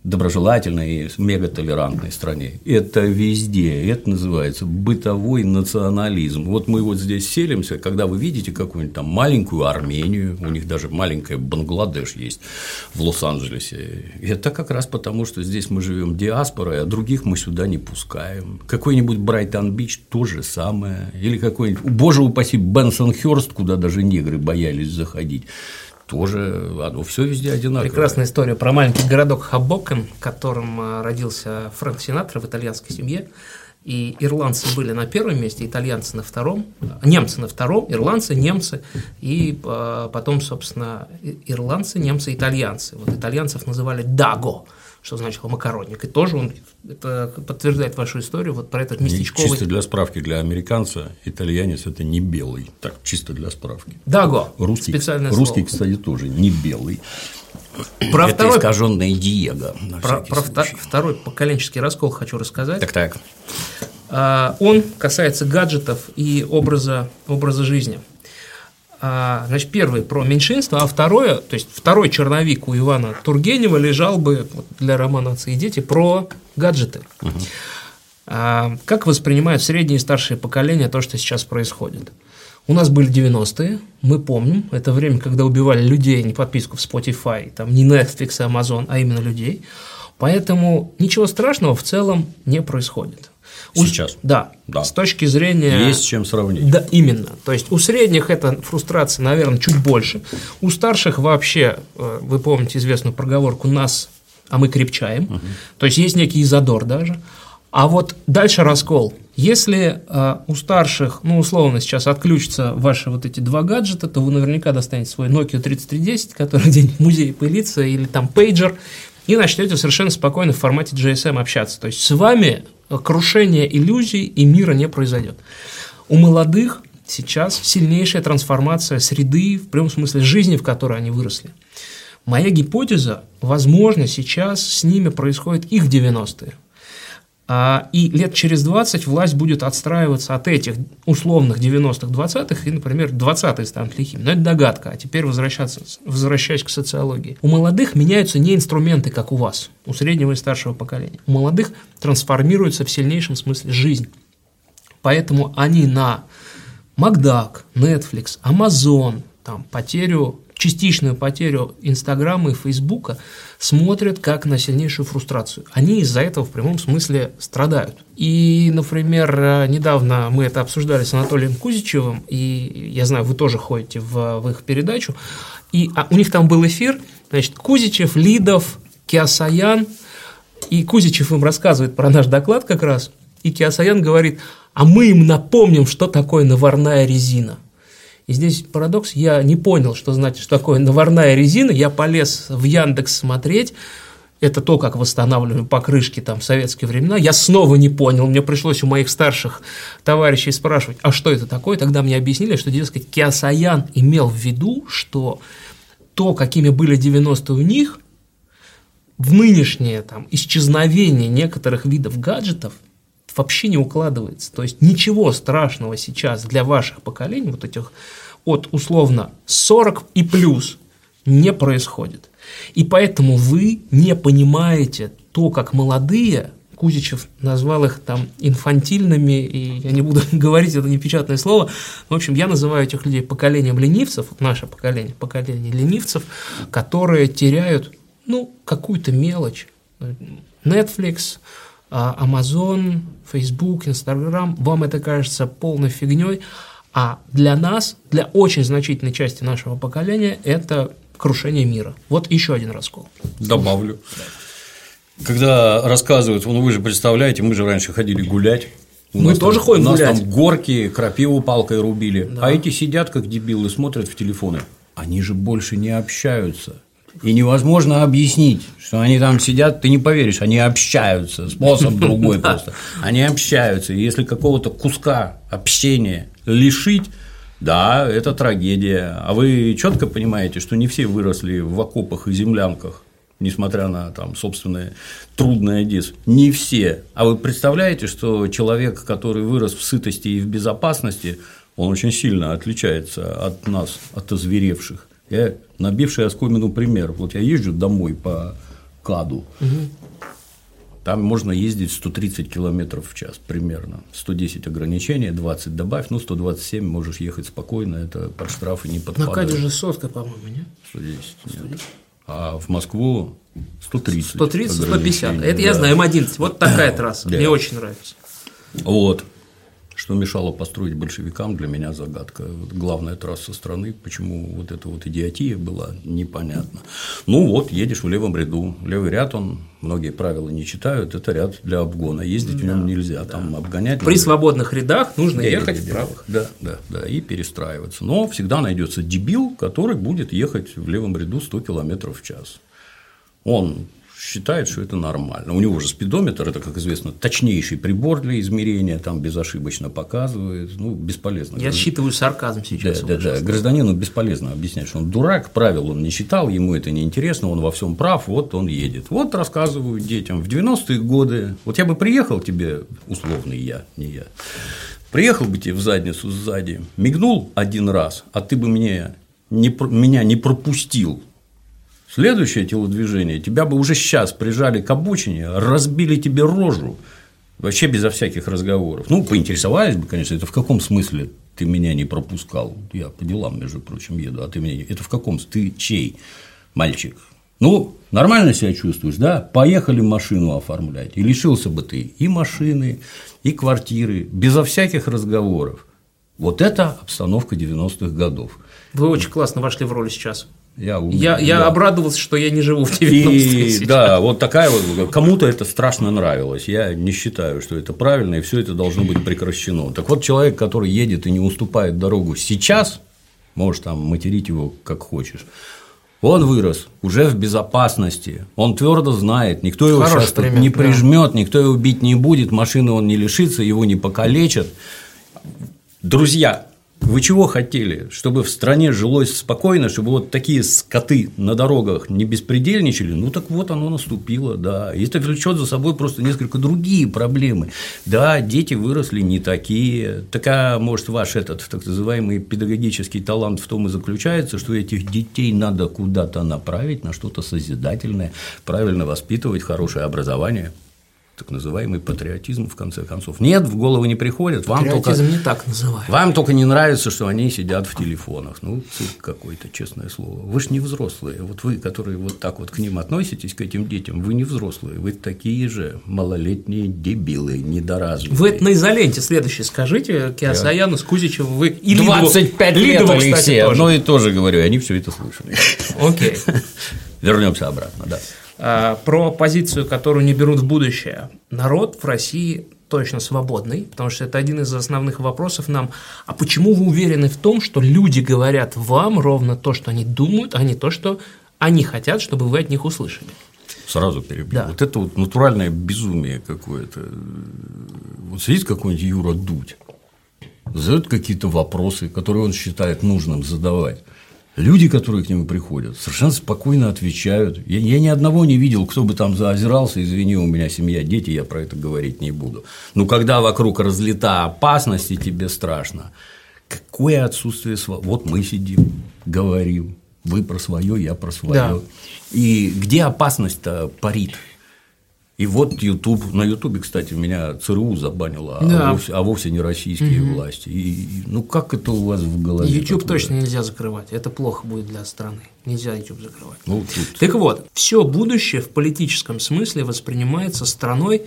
доброжелательной, мегатолерантной стране. Это везде. Это называется бытовой национализм. Вот мы вот здесь селимся, когда вы видите какую-нибудь там маленькую Армению, у них даже маленькая Бангладеш есть в Лос-Анджелесе. Это как раз потому, что здесь мы живем диаспорой, а других мы сюда не пускаем. Какой-нибудь Брайтон-Бич то же самое. Или какой-нибудь, боже упаси, Бенсон Хёрст, куда даже негры боялись заходить тоже оно все везде одинаково. Прекрасная история про маленький городок Хабокен, в котором э, родился Фрэнк Синатра в итальянской семье. И ирландцы были на первом месте, итальянцы на втором, немцы на втором, ирландцы, немцы, и э, потом, собственно, ирландцы, немцы, итальянцы. Вот итальянцев называли «даго», что значило макаронник. И тоже он это подтверждает вашу историю вот про этот местечковый. Чисто для справки для американца итальянец это не белый. Так, чисто для справки. Даго. Русский, специальное русский слово. кстати, тоже не белый. Про это второй, искаженное Диего. Про, про второй поколенческий раскол хочу рассказать. Так, так. А, он касается гаджетов и образа, образа жизни. А, значит, первый про меньшинство, а второе, то есть второй черновик у Ивана Тургенева лежал бы вот, для романа «Отцы и дети» про гаджеты. Угу. А, как воспринимают средние и старшие поколения то, что сейчас происходит? У нас были 90-е, мы помним, это время, когда убивали людей, не подписку в Spotify, там не Netflix и Amazon, а именно людей. Поэтому ничего страшного в целом не происходит. Сейчас. да, да. С точки зрения. Есть чем сравнить. Да, именно. То есть у средних это фрустрация, наверное, чуть больше. У старших вообще, э, вы помните известную проговорку нас, а мы крепчаем. Угу. То есть есть некий задор даже. А вот дальше раскол. Если э, у старших, ну, условно, сейчас отключатся ваши вот эти два гаджета, то вы наверняка достанете свой Nokia 3310, который где-нибудь в музее пылится, или там пейджер, и начнете совершенно спокойно в формате GSM общаться. То есть с вами крушение иллюзий и мира не произойдет. У молодых сейчас сильнейшая трансформация среды, в прямом смысле жизни, в которой они выросли. Моя гипотеза, возможно, сейчас с ними происходит их 90-е. А, и лет через 20 власть будет отстраиваться от этих условных 90-х, 20-х, и, например, 20-е станут лихими. Но это догадка. А теперь возвращаться, возвращаясь к социологии. У молодых меняются не инструменты, как у вас, у среднего и старшего поколения. У молодых трансформируется в сильнейшем смысле жизнь. Поэтому они на Макдак, Netflix, Amazon, там, потерю частичную потерю Инстаграма и Фейсбука смотрят как на сильнейшую фрустрацию. Они из-за этого в прямом смысле страдают. И, например, недавно мы это обсуждали с Анатолием Кузичевым, и я знаю, вы тоже ходите в, в их передачу, и а, у них там был эфир, значит, Кузичев, Лидов, Киасаян, и Кузичев им рассказывает про наш доклад как раз, и Киасаян говорит, а мы им напомним, что такое наварная резина. И здесь парадокс, я не понял, что значит, что такое наварная резина, я полез в Яндекс смотреть, это то, как восстанавливали покрышки там в советские времена. Я снова не понял, мне пришлось у моих старших товарищей спрашивать, а что это такое? Тогда мне объяснили, что, дескать, Киасаян имел в виду, что то, какими были 90-е у них, в нынешнее там, исчезновение некоторых видов гаджетов вообще не укладывается. То есть ничего страшного сейчас для ваших поколений, вот этих от условно 40 и плюс, не происходит. И поэтому вы не понимаете то, как молодые, Кузичев назвал их там инфантильными, и я не буду говорить это непечатное слово, в общем, я называю этих людей поколением ленивцев, наше поколение, поколение ленивцев, которые теряют, ну, какую-то мелочь. Netflix, а, Amazon, Facebook, Instagram, вам это кажется полной фигней, а для нас, для очень значительной части нашего поколения, это крушение мира. Вот еще один раскол. Добавлю. Когда рассказывают, ну вы же представляете, мы же раньше ходили гулять. У мы тоже там, ходим у нас гулять. там горки, крапиву палкой рубили. Да. А эти сидят как дебилы, смотрят в телефоны. Они же больше не общаются. И невозможно объяснить, что они там сидят, ты не поверишь, они общаются, способ другой просто. Они общаются. И если какого-то куска общения лишить, да, это трагедия. А вы четко понимаете, что не все выросли в окопах и землянках, несмотря на там собственное трудное Одесс. Не все. А вы представляете, что человек, который вырос в сытости и в безопасности, он очень сильно отличается от нас, от озверевших. Я набивший оскомину пример. Вот я езжу домой по КАДу, угу. там можно ездить 130 километров в час примерно. 110 ограничений, 20 добавь, ну 127 можешь ехать спокойно, это под штрафы не подпадает. На КАДе же сотка, по-моему, нет? 110, 110. Нет. А в Москву 130. 130, 150. Это да. я знаю, М11. Вот такая трасса. Да. Мне очень нравится. Вот. Что мешало построить большевикам, для меня загадка. Главная трасса страны, почему вот эта вот идиотия была, непонятно. Ну вот, едешь в левом ряду. Левый ряд, он многие правила не читают, это ряд для обгона. Ездить да, в нем нельзя, да. там обгонять. При надо. свободных рядах нужно да, ехать в правых. Да, да, да, и перестраиваться. Но всегда найдется дебил, который будет ехать в левом ряду 100 км в час. Он считает, что это нормально. У него же спидометр, это, как известно, точнейший прибор для измерения, там безошибочно показывает, ну, бесполезно. Я считываю сарказм сейчас. Да, да, да. Гражданину бесполезно объяснять, что он дурак, правил он не читал, ему это не интересно, он во всем прав, вот он едет. Вот рассказываю детям, в 90-е годы, вот я бы приехал тебе, условный я, не я, приехал бы тебе в задницу сзади, мигнул один раз, а ты бы мне не, меня не пропустил Следующее телодвижение, тебя бы уже сейчас прижали к обочине, разбили тебе рожу, Вообще безо всяких разговоров. Ну, поинтересовались бы, конечно, это в каком смысле ты меня не пропускал? Я по делам, между прочим, еду, а ты меня. Это в каком? Ты чей? Мальчик. Ну, нормально себя чувствуешь, да? Поехали машину оформлять. И лишился бы ты и машины, и квартиры, безо всяких разговоров. Вот это обстановка 90-х годов. Вы очень классно вошли в роль сейчас. Я, я, я обрадовался, что я не живу в 90-х и, Да, вот такая вот, кому-то это страшно нравилось, я не считаю, что это правильно, и все это должно быть прекращено. Так вот, человек, который едет и не уступает дорогу сейчас, можешь там материть его как хочешь, он вырос уже в безопасности, он твердо знает, никто его Хороший сейчас пример, не прижмет, да. никто его бить не будет, машины он не лишится, его не покалечат. Друзья, вы чего хотели? Чтобы в стране жилось спокойно, чтобы вот такие скоты на дорогах не беспредельничали? Ну так вот оно наступило, да. И это влечет за собой просто несколько другие проблемы. Да, дети выросли не такие. Такая, может, ваш этот так называемый педагогический талант в том и заключается, что этих детей надо куда-то направить, на что-то созидательное, правильно воспитывать, хорошее образование так называемый патриотизм, в конце концов. Нет, в голову не приходит. Вам Патриотизм только, не так называют. Вам только не нравится, что они сидят в телефонах. Ну, цирк какой-то, честное слово. Вы же не взрослые. Вот вы, которые вот так вот к ним относитесь, к этим детям, вы не взрослые. Вы такие же малолетние дебилы, недоразвитые. Вы это на изоленте следующее скажите, Киасаяну, Скузичев, вы и 25 Лидову, лет, Алексей, кстати, тоже. Ну и тоже говорю, они все это слышали. Окей. Вернемся обратно, да. А, про позицию, которую не берут в будущее. Народ в России точно свободный, потому что это один из основных вопросов нам. А почему вы уверены в том, что люди говорят вам ровно то, что они думают, а не то, что они хотят, чтобы вы от них услышали? Сразу перебью. Да. Вот это вот натуральное безумие какое-то. Вот сидит какой-нибудь Юра Дудь, задает какие-то вопросы, которые он считает нужным задавать. Люди, которые к нему приходят, совершенно спокойно отвечают. Я, я ни одного не видел, кто бы там заозирался, извини, у меня семья, дети, я про это говорить не буду. Но когда вокруг разлита опасность, и тебе страшно, какое отсутствие свободы. Вот мы сидим, говорим, вы про свое, я про свое. Да. И где опасность-то парит? И вот YouTube, на YouTube, кстати, меня ЦРУ забанило, а да. а, вовсе, а вовсе не российские угу. власти. И, ну как это у вас в голове? YouTube такое? точно нельзя закрывать, это плохо будет для страны. Нельзя YouTube закрывать. Ну, тут... Так вот, все будущее в политическом смысле воспринимается страной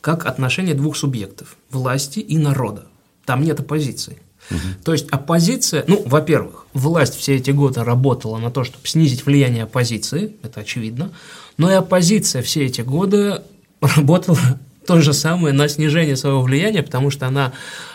как отношение двух субъектов – власти и народа. Там нет оппозиции. Угу. То есть оппозиция, ну, во-первых, власть все эти годы работала на то, чтобы снизить влияние оппозиции, это очевидно, но и оппозиция все эти годы работала то же самое на снижение своего влияния, потому что она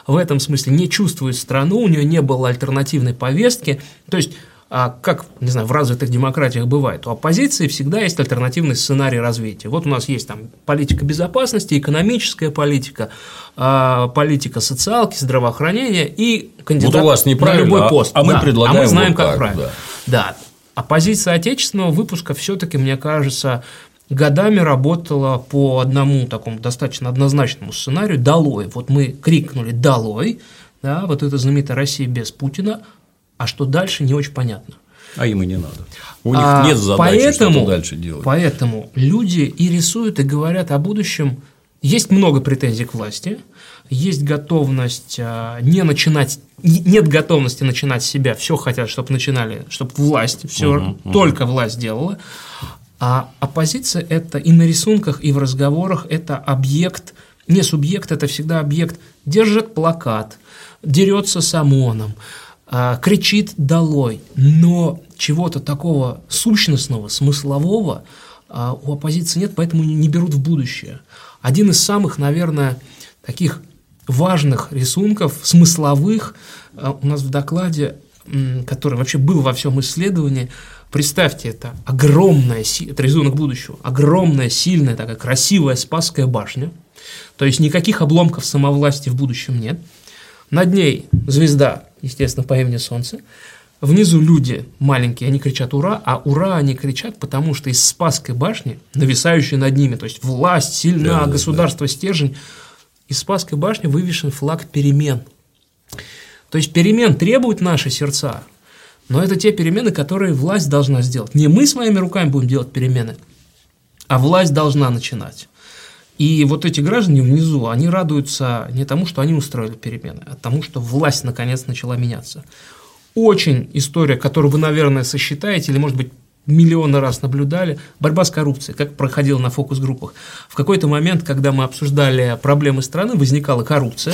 в этом смысле не чувствует страну, у нее не было альтернативной повестки. То есть а как, не знаю, в развитых демократиях бывает, у оппозиции всегда есть альтернативный сценарий развития. Вот у нас есть там политика безопасности, экономическая политика, а, политика социалки, здравоохранения и кандидат вот у вас на любой а пост. А, а мы да, предлагаем а мы знаем, вот как так, правильно. Да. да. А позиция отечественного выпуска все-таки, мне кажется, годами работала по одному такому достаточно однозначному сценарию «Долой». Вот мы крикнули «Долой», да, вот это знаменитая Россия без Путина, а что дальше, не очень понятно. А им и не надо. У них а нет задачи, поэтому, что дальше делать. Поэтому люди и рисуют, и говорят о будущем. Есть много претензий к власти, есть готовность а, не начинать, нет готовности начинать себя, все хотят, чтобы начинали, чтобы власть, все угу, только угу. власть делала. А оппозиция – это и на рисунках, и в разговорах – это объект, не субъект, это всегда объект, держит плакат, дерется с ОМОНом, а, кричит «долой», но чего-то такого сущностного, смыслового а, у оппозиции нет, поэтому не берут в будущее. Один из самых, наверное, таких важных рисунков, смысловых, а, у нас в докладе, который вообще был во всем исследовании, представьте, это огромная, это рисунок будущего, огромная, сильная, такая красивая Спасская башня, то есть никаких обломков самовласти в будущем нет, над ней звезда естественно, по имени Солнце. Внизу люди маленькие, они кричат «Ура!», а «Ура!» они кричат, потому что из Спасской башни, нависающей над ними, то есть власть сильна, да, государство да. стержень, из Спасской башни вывешен флаг перемен. То есть перемен требуют наши сердца, но это те перемены, которые власть должна сделать. Не мы своими руками будем делать перемены, а власть должна начинать. И вот эти граждане внизу, они радуются не тому, что они устроили перемены, а тому, что власть наконец начала меняться. Очень история, которую вы, наверное, сосчитаете, или, может быть, миллионы раз наблюдали, борьба с коррупцией, как проходила на фокус-группах. В какой-то момент, когда мы обсуждали проблемы страны, возникала коррупция.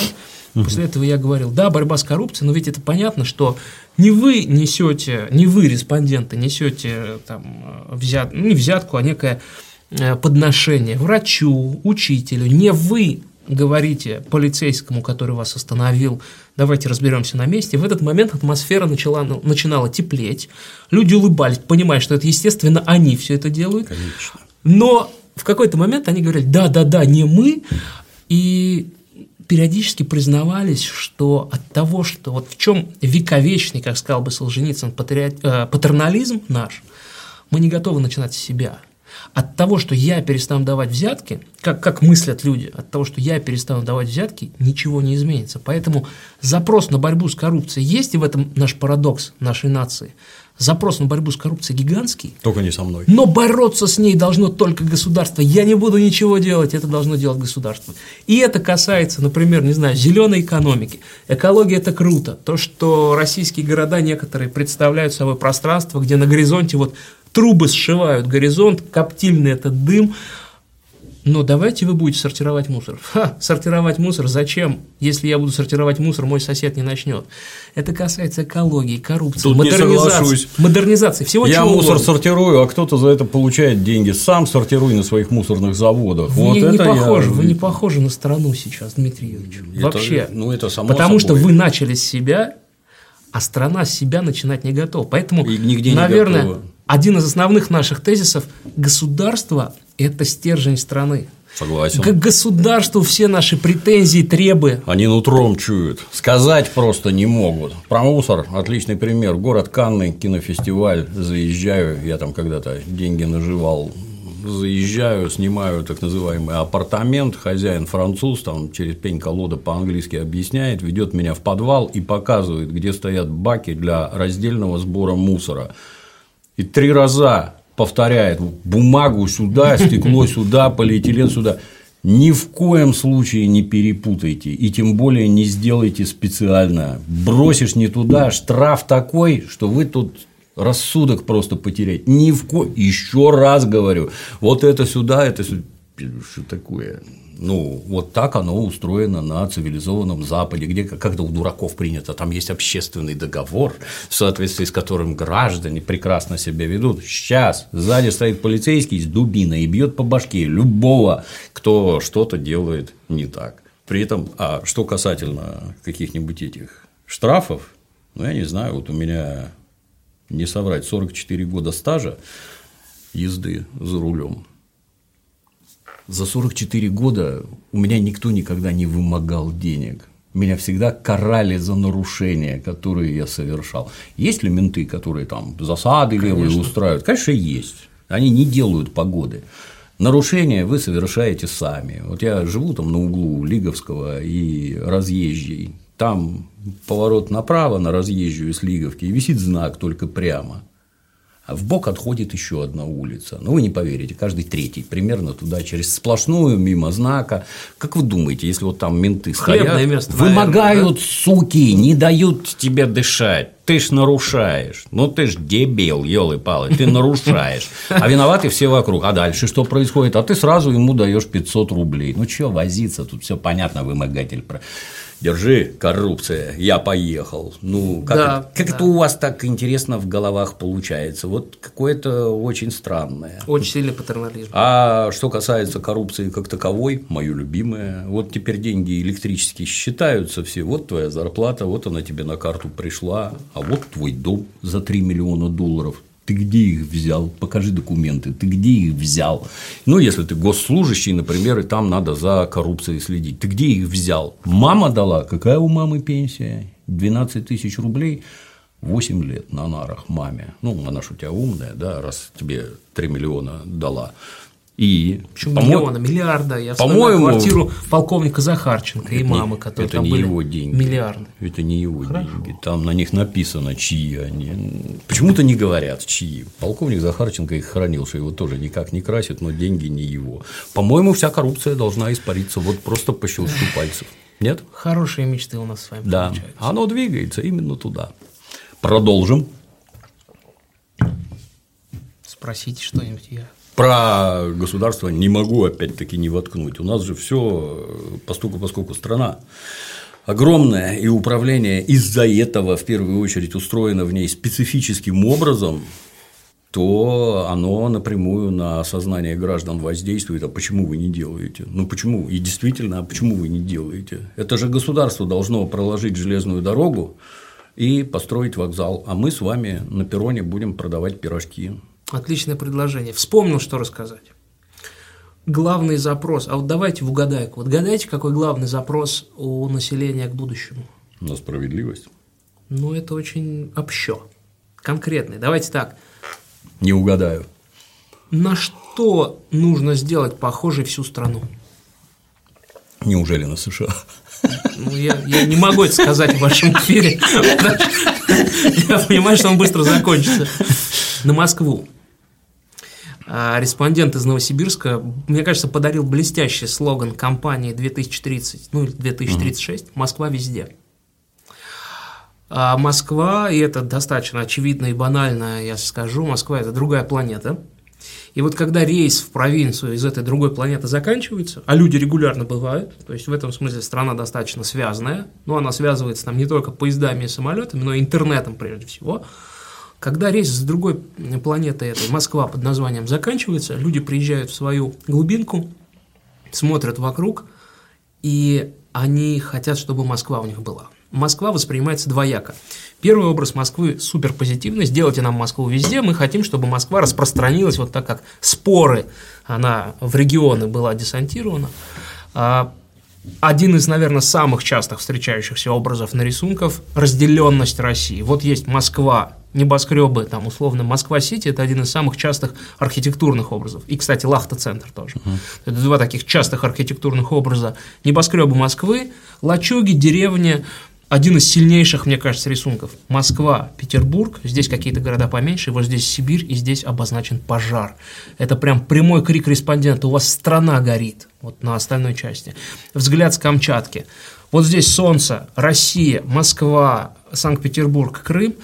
После этого я говорил, да, борьба с коррупцией, но ведь это понятно, что не вы несете, не вы, респонденты, несете там, взят, ну, не взятку, а некое э, подношение врачу, учителю, не вы говорите полицейскому, который вас остановил, давайте разберемся на месте, в этот момент атмосфера начала, начинала теплеть, люди улыбались, понимая, что это, естественно, они все это делают. Конечно. Но в какой-то момент они говорили, да-да-да, не мы, и периодически признавались, что от того, что вот в чем вековечный, как сказал бы Солженицын, э, патернализм наш, мы не готовы начинать с себя – от того, что я перестану давать взятки, как, как мыслят люди, от того, что я перестану давать взятки, ничего не изменится. Поэтому запрос на борьбу с коррупцией есть, и в этом наш парадокс нашей нации. Запрос на борьбу с коррупцией гигантский. Только не со мной. Но бороться с ней должно только государство. Я не буду ничего делать, это должно делать государство. И это касается, например, не знаю, зеленой экономики. Экология – это круто. То, что российские города некоторые представляют собой пространство, где на горизонте вот трубы сшивают горизонт, коптильный этот дым. Но давайте вы будете сортировать мусор. Ха, сортировать мусор зачем? Если я буду сортировать мусор, мой сосед не начнет. Это касается экологии, коррупции, Тут модернизации, модернизации, всего я чего мусор угодно. сортирую, а кто-то за это получает деньги. Сам сортируй на своих мусорных заводах. Вы, вот не, не похожи, я... вы не похожи на страну сейчас, Дмитрий Юрьевич. Это, Вообще. Ну, это само Потому собой. что вы начали с себя, а страна с себя начинать не готова. Поэтому, И нигде наверное, не готова один из основных наших тезисов – государство – это стержень страны. Согласен. К государству все наши претензии, требы. Они нутром чуют. Сказать просто не могут. Про мусор – отличный пример. Город Канны, кинофестиваль. Заезжаю, я там когда-то деньги наживал заезжаю, снимаю так называемый апартамент, хозяин француз, там через пень колода по-английски объясняет, ведет меня в подвал и показывает, где стоят баки для раздельного сбора мусора и три раза повторяет бумагу сюда, стекло сюда, полиэтилен сюда. Ни в коем случае не перепутайте и тем более не сделайте специально. Бросишь не туда, штраф такой, что вы тут рассудок просто потерять. Ни в ко... Еще раз говорю, вот это сюда, это сюда. Что такое? Ну, вот так оно устроено на цивилизованном Западе, где как-то у дураков принято, там есть общественный договор, в соответствии с которым граждане прекрасно себя ведут. Сейчас сзади стоит полицейский с дубиной и бьет по башке любого, кто что-то делает не так. При этом, а что касательно каких-нибудь этих штрафов, ну, я не знаю, вот у меня, не соврать, 44 года стажа езды за рулем за 44 года у меня никто никогда не вымогал денег. Меня всегда карали за нарушения, которые я совершал. Есть ли менты, которые там засады Конечно. левые устраивают? Конечно, есть. Они не делают погоды. Нарушения вы совершаете сами. Вот я живу там на углу Лиговского и Разъезжей. Там поворот направо на Разъезжую с Лиговки, и висит знак только прямо. В бок отходит еще одна улица. Ну, вы не поверите, каждый третий примерно туда, через сплошную, мимо знака. Как вы думаете, если вот там менты стоят, место, вымогают, наверное, да? суки, не дают тебе дышать, ты ж нарушаешь. Ну, ты ж дебил, елы-палы, ты нарушаешь. А виноваты все вокруг. А дальше что происходит? А ты сразу ему даешь 500 рублей. Ну, что возиться, тут все понятно, вымогатель держи, коррупция, я поехал. Ну, как, да, это, как да. это у вас так интересно в головах получается? Вот какое-то очень странное. Очень сильный патернализм. А что касается коррупции как таковой, мое любимое, вот теперь деньги электрические считаются все, вот твоя зарплата, вот она тебе на карту пришла, а вот твой дом за 3 миллиона долларов, ты где их взял? Покажи документы. Ты где их взял? Ну, если ты госслужащий, например, и там надо за коррупцией следить. Ты где их взял? Мама дала. Какая у мамы пенсия? 12 тысяч рублей. 8 лет на нарах маме. Ну, она же у тебя умная, да, раз тебе 3 миллиона дала. И, Почему миллиона, миллиарда? Я по-моему, квартиру полковника Захарченко и мамы, которые это там не были его деньги. миллиарды. Это не его Хорошо. деньги. Там на них написано, чьи они. Почему-то не говорят, чьи. Полковник Захарченко их хранил, что его тоже никак не красит, но деньги не его. По-моему, вся коррупция должна испариться вот просто по щелчку пальцев. Нет? Хорошие мечты у нас с вами Да, получаются. оно двигается именно туда. Продолжим. Спросите что-нибудь я. Про государство не могу опять-таки не воткнуть. У нас же все постуку, поскольку страна огромная, и управление из-за этого в первую очередь устроено в ней специфическим образом, то оно напрямую на сознание граждан воздействует, а почему вы не делаете? Ну почему? И действительно, а почему вы не делаете? Это же государство должно проложить железную дорогу и построить вокзал, а мы с вами на перроне будем продавать пирожки. Отличное предложение. Вспомнил, что рассказать. Главный запрос. А вот давайте в угадайку. Вот гадайте, какой главный запрос у населения к будущему? На справедливость. Ну, это очень общо. Конкретный. Давайте так. Не угадаю. На что нужно сделать похожей всю страну? Неужели на США? Ну, я, я не могу это сказать в вашем эфире. Я понимаю, что он быстро закончится. На Москву. А респондент из Новосибирска, мне кажется, подарил блестящий слоган компании 2030, ну или 2036 «Москва везде». А Москва, и это достаточно очевидно и банально, я скажу, Москва – это другая планета. И вот когда рейс в провинцию из этой другой планеты заканчивается, а люди регулярно бывают, то есть в этом смысле страна достаточно связанная, но она связывается там не только поездами и самолетами, но и интернетом прежде всего – когда рейс с другой планеты, этой Москва под названием, заканчивается, люди приезжают в свою глубинку, смотрят вокруг, и они хотят, чтобы Москва у них была. Москва воспринимается двояко. Первый образ Москвы супер позитивный. Сделайте нам Москву везде. Мы хотим, чтобы Москва распространилась вот так, как споры она в регионы была десантирована. А один из, наверное, самых частых встречающихся образов на рисунках – разделенность России. Вот есть Москва, небоскребы, там, условно, Москва-Сити – это один из самых частых архитектурных образов. И, кстати, Лахта-центр тоже. Uh-huh. Это два таких частых архитектурных образа. Небоскребы Москвы, лачуги, деревни, один из сильнейших, мне кажется, рисунков. Москва, Петербург, здесь какие-то города поменьше, вот здесь Сибирь, и здесь обозначен пожар. Это прям прямой крик респондента, у вас страна горит, вот на остальной части. Взгляд с Камчатки. Вот здесь солнце, Россия, Москва, Санкт-Петербург, Крым.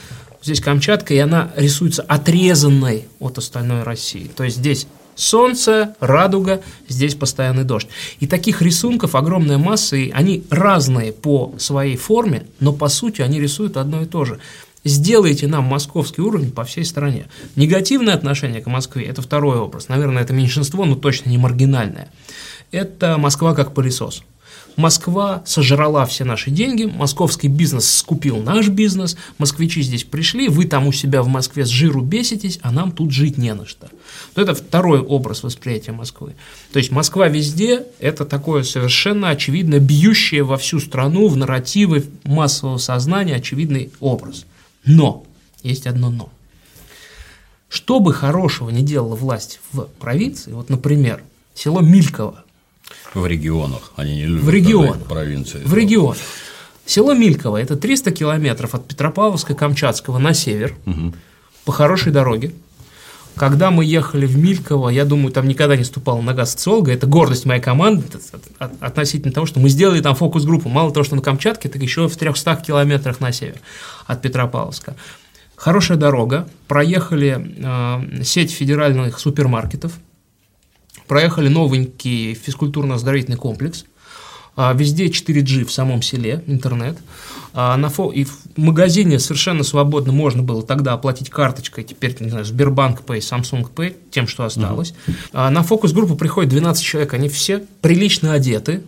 Здесь Камчатка, и она рисуется отрезанной от остальной России. То есть здесь солнце, радуга, здесь постоянный дождь. И таких рисунков огромная масса, и они разные по своей форме, но по сути они рисуют одно и то же. Сделайте нам московский уровень по всей стране. Негативное отношение к Москве – это второй образ. Наверное, это меньшинство, но точно не маргинальное. Это Москва как пылесос. Москва сожрала все наши деньги, московский бизнес скупил наш бизнес, москвичи здесь пришли, вы там у себя в Москве с жиру беситесь, а нам тут жить не на что. Вот это второй образ восприятия Москвы. То есть Москва везде – это такое совершенно очевидно бьющее во всю страну в нарративы массового сознания очевидный образ. Но, есть одно но. Что бы хорошего не делала власть в провинции, вот, например, село Мильково, в регионах, они не любят в регионах, провинции. В регионах. Село Мильково – это 300 километров от Петропавловска-Камчатского на север, угу. по хорошей дороге. Когда мы ехали в Мильково, я думаю, там никогда не ступала нога социолога, это гордость моей команды относительно того, что мы сделали там фокус-группу. Мало того, что на Камчатке, так еще в 300 километрах на север от Петропавловска. Хорошая дорога, проехали э, сеть федеральных супермаркетов – проехали новенький физкультурно-оздоровительный комплекс, а, везде 4G в самом селе, интернет. А, на фо... И в магазине совершенно свободно можно было тогда оплатить карточкой, теперь, не знаю, Сбербанк Pay, Samsung Pay, тем, что осталось. Uh-huh. На фокус-группу приходит 12 человек, они все прилично одеты.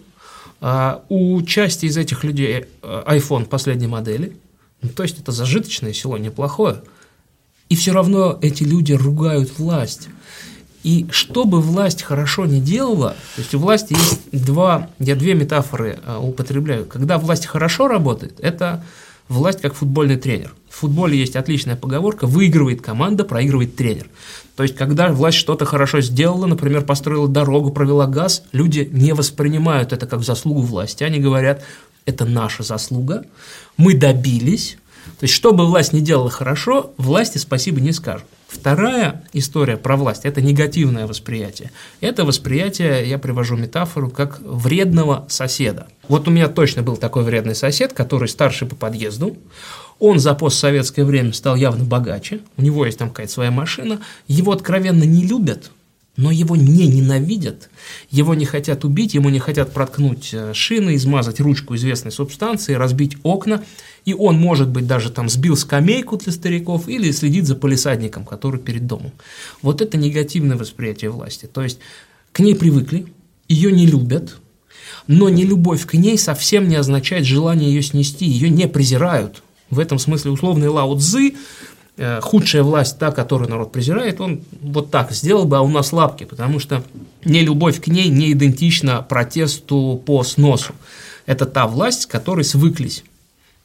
У части из этих людей iPhone последней модели. Ну, то есть это зажиточное село, неплохое. И все равно эти люди ругают власть. И что бы власть хорошо не делала, то есть у власти есть два, я две метафоры э, употребляю. Когда власть хорошо работает, это власть как футбольный тренер. В футболе есть отличная поговорка «выигрывает команда, проигрывает тренер». То есть, когда власть что-то хорошо сделала, например, построила дорогу, провела газ, люди не воспринимают это как заслугу власти. Они говорят, это наша заслуга, мы добились. То есть, что бы власть не делала хорошо, власти спасибо не скажут. Вторая история про власть – это негативное восприятие. Это восприятие, я привожу метафору, как вредного соседа. Вот у меня точно был такой вредный сосед, который старший по подъезду. Он за постсоветское время стал явно богаче, у него есть там какая-то своя машина, его откровенно не любят, но его не ненавидят, его не хотят убить, ему не хотят проткнуть э, шины, измазать ручку известной субстанции, разбить окна, и он, может быть, даже там сбил скамейку для стариков или следит за полисадником, который перед домом. Вот это негативное восприятие власти. То есть к ней привыкли, ее не любят, но не любовь к ней совсем не означает желание ее снести, ее не презирают. В этом смысле условный Лао Цзы Э, худшая власть, та, которую народ презирает, он вот так сделал бы, а у нас лапки, потому что не любовь к ней не идентична протесту по сносу. Это та власть, с которой свыклись.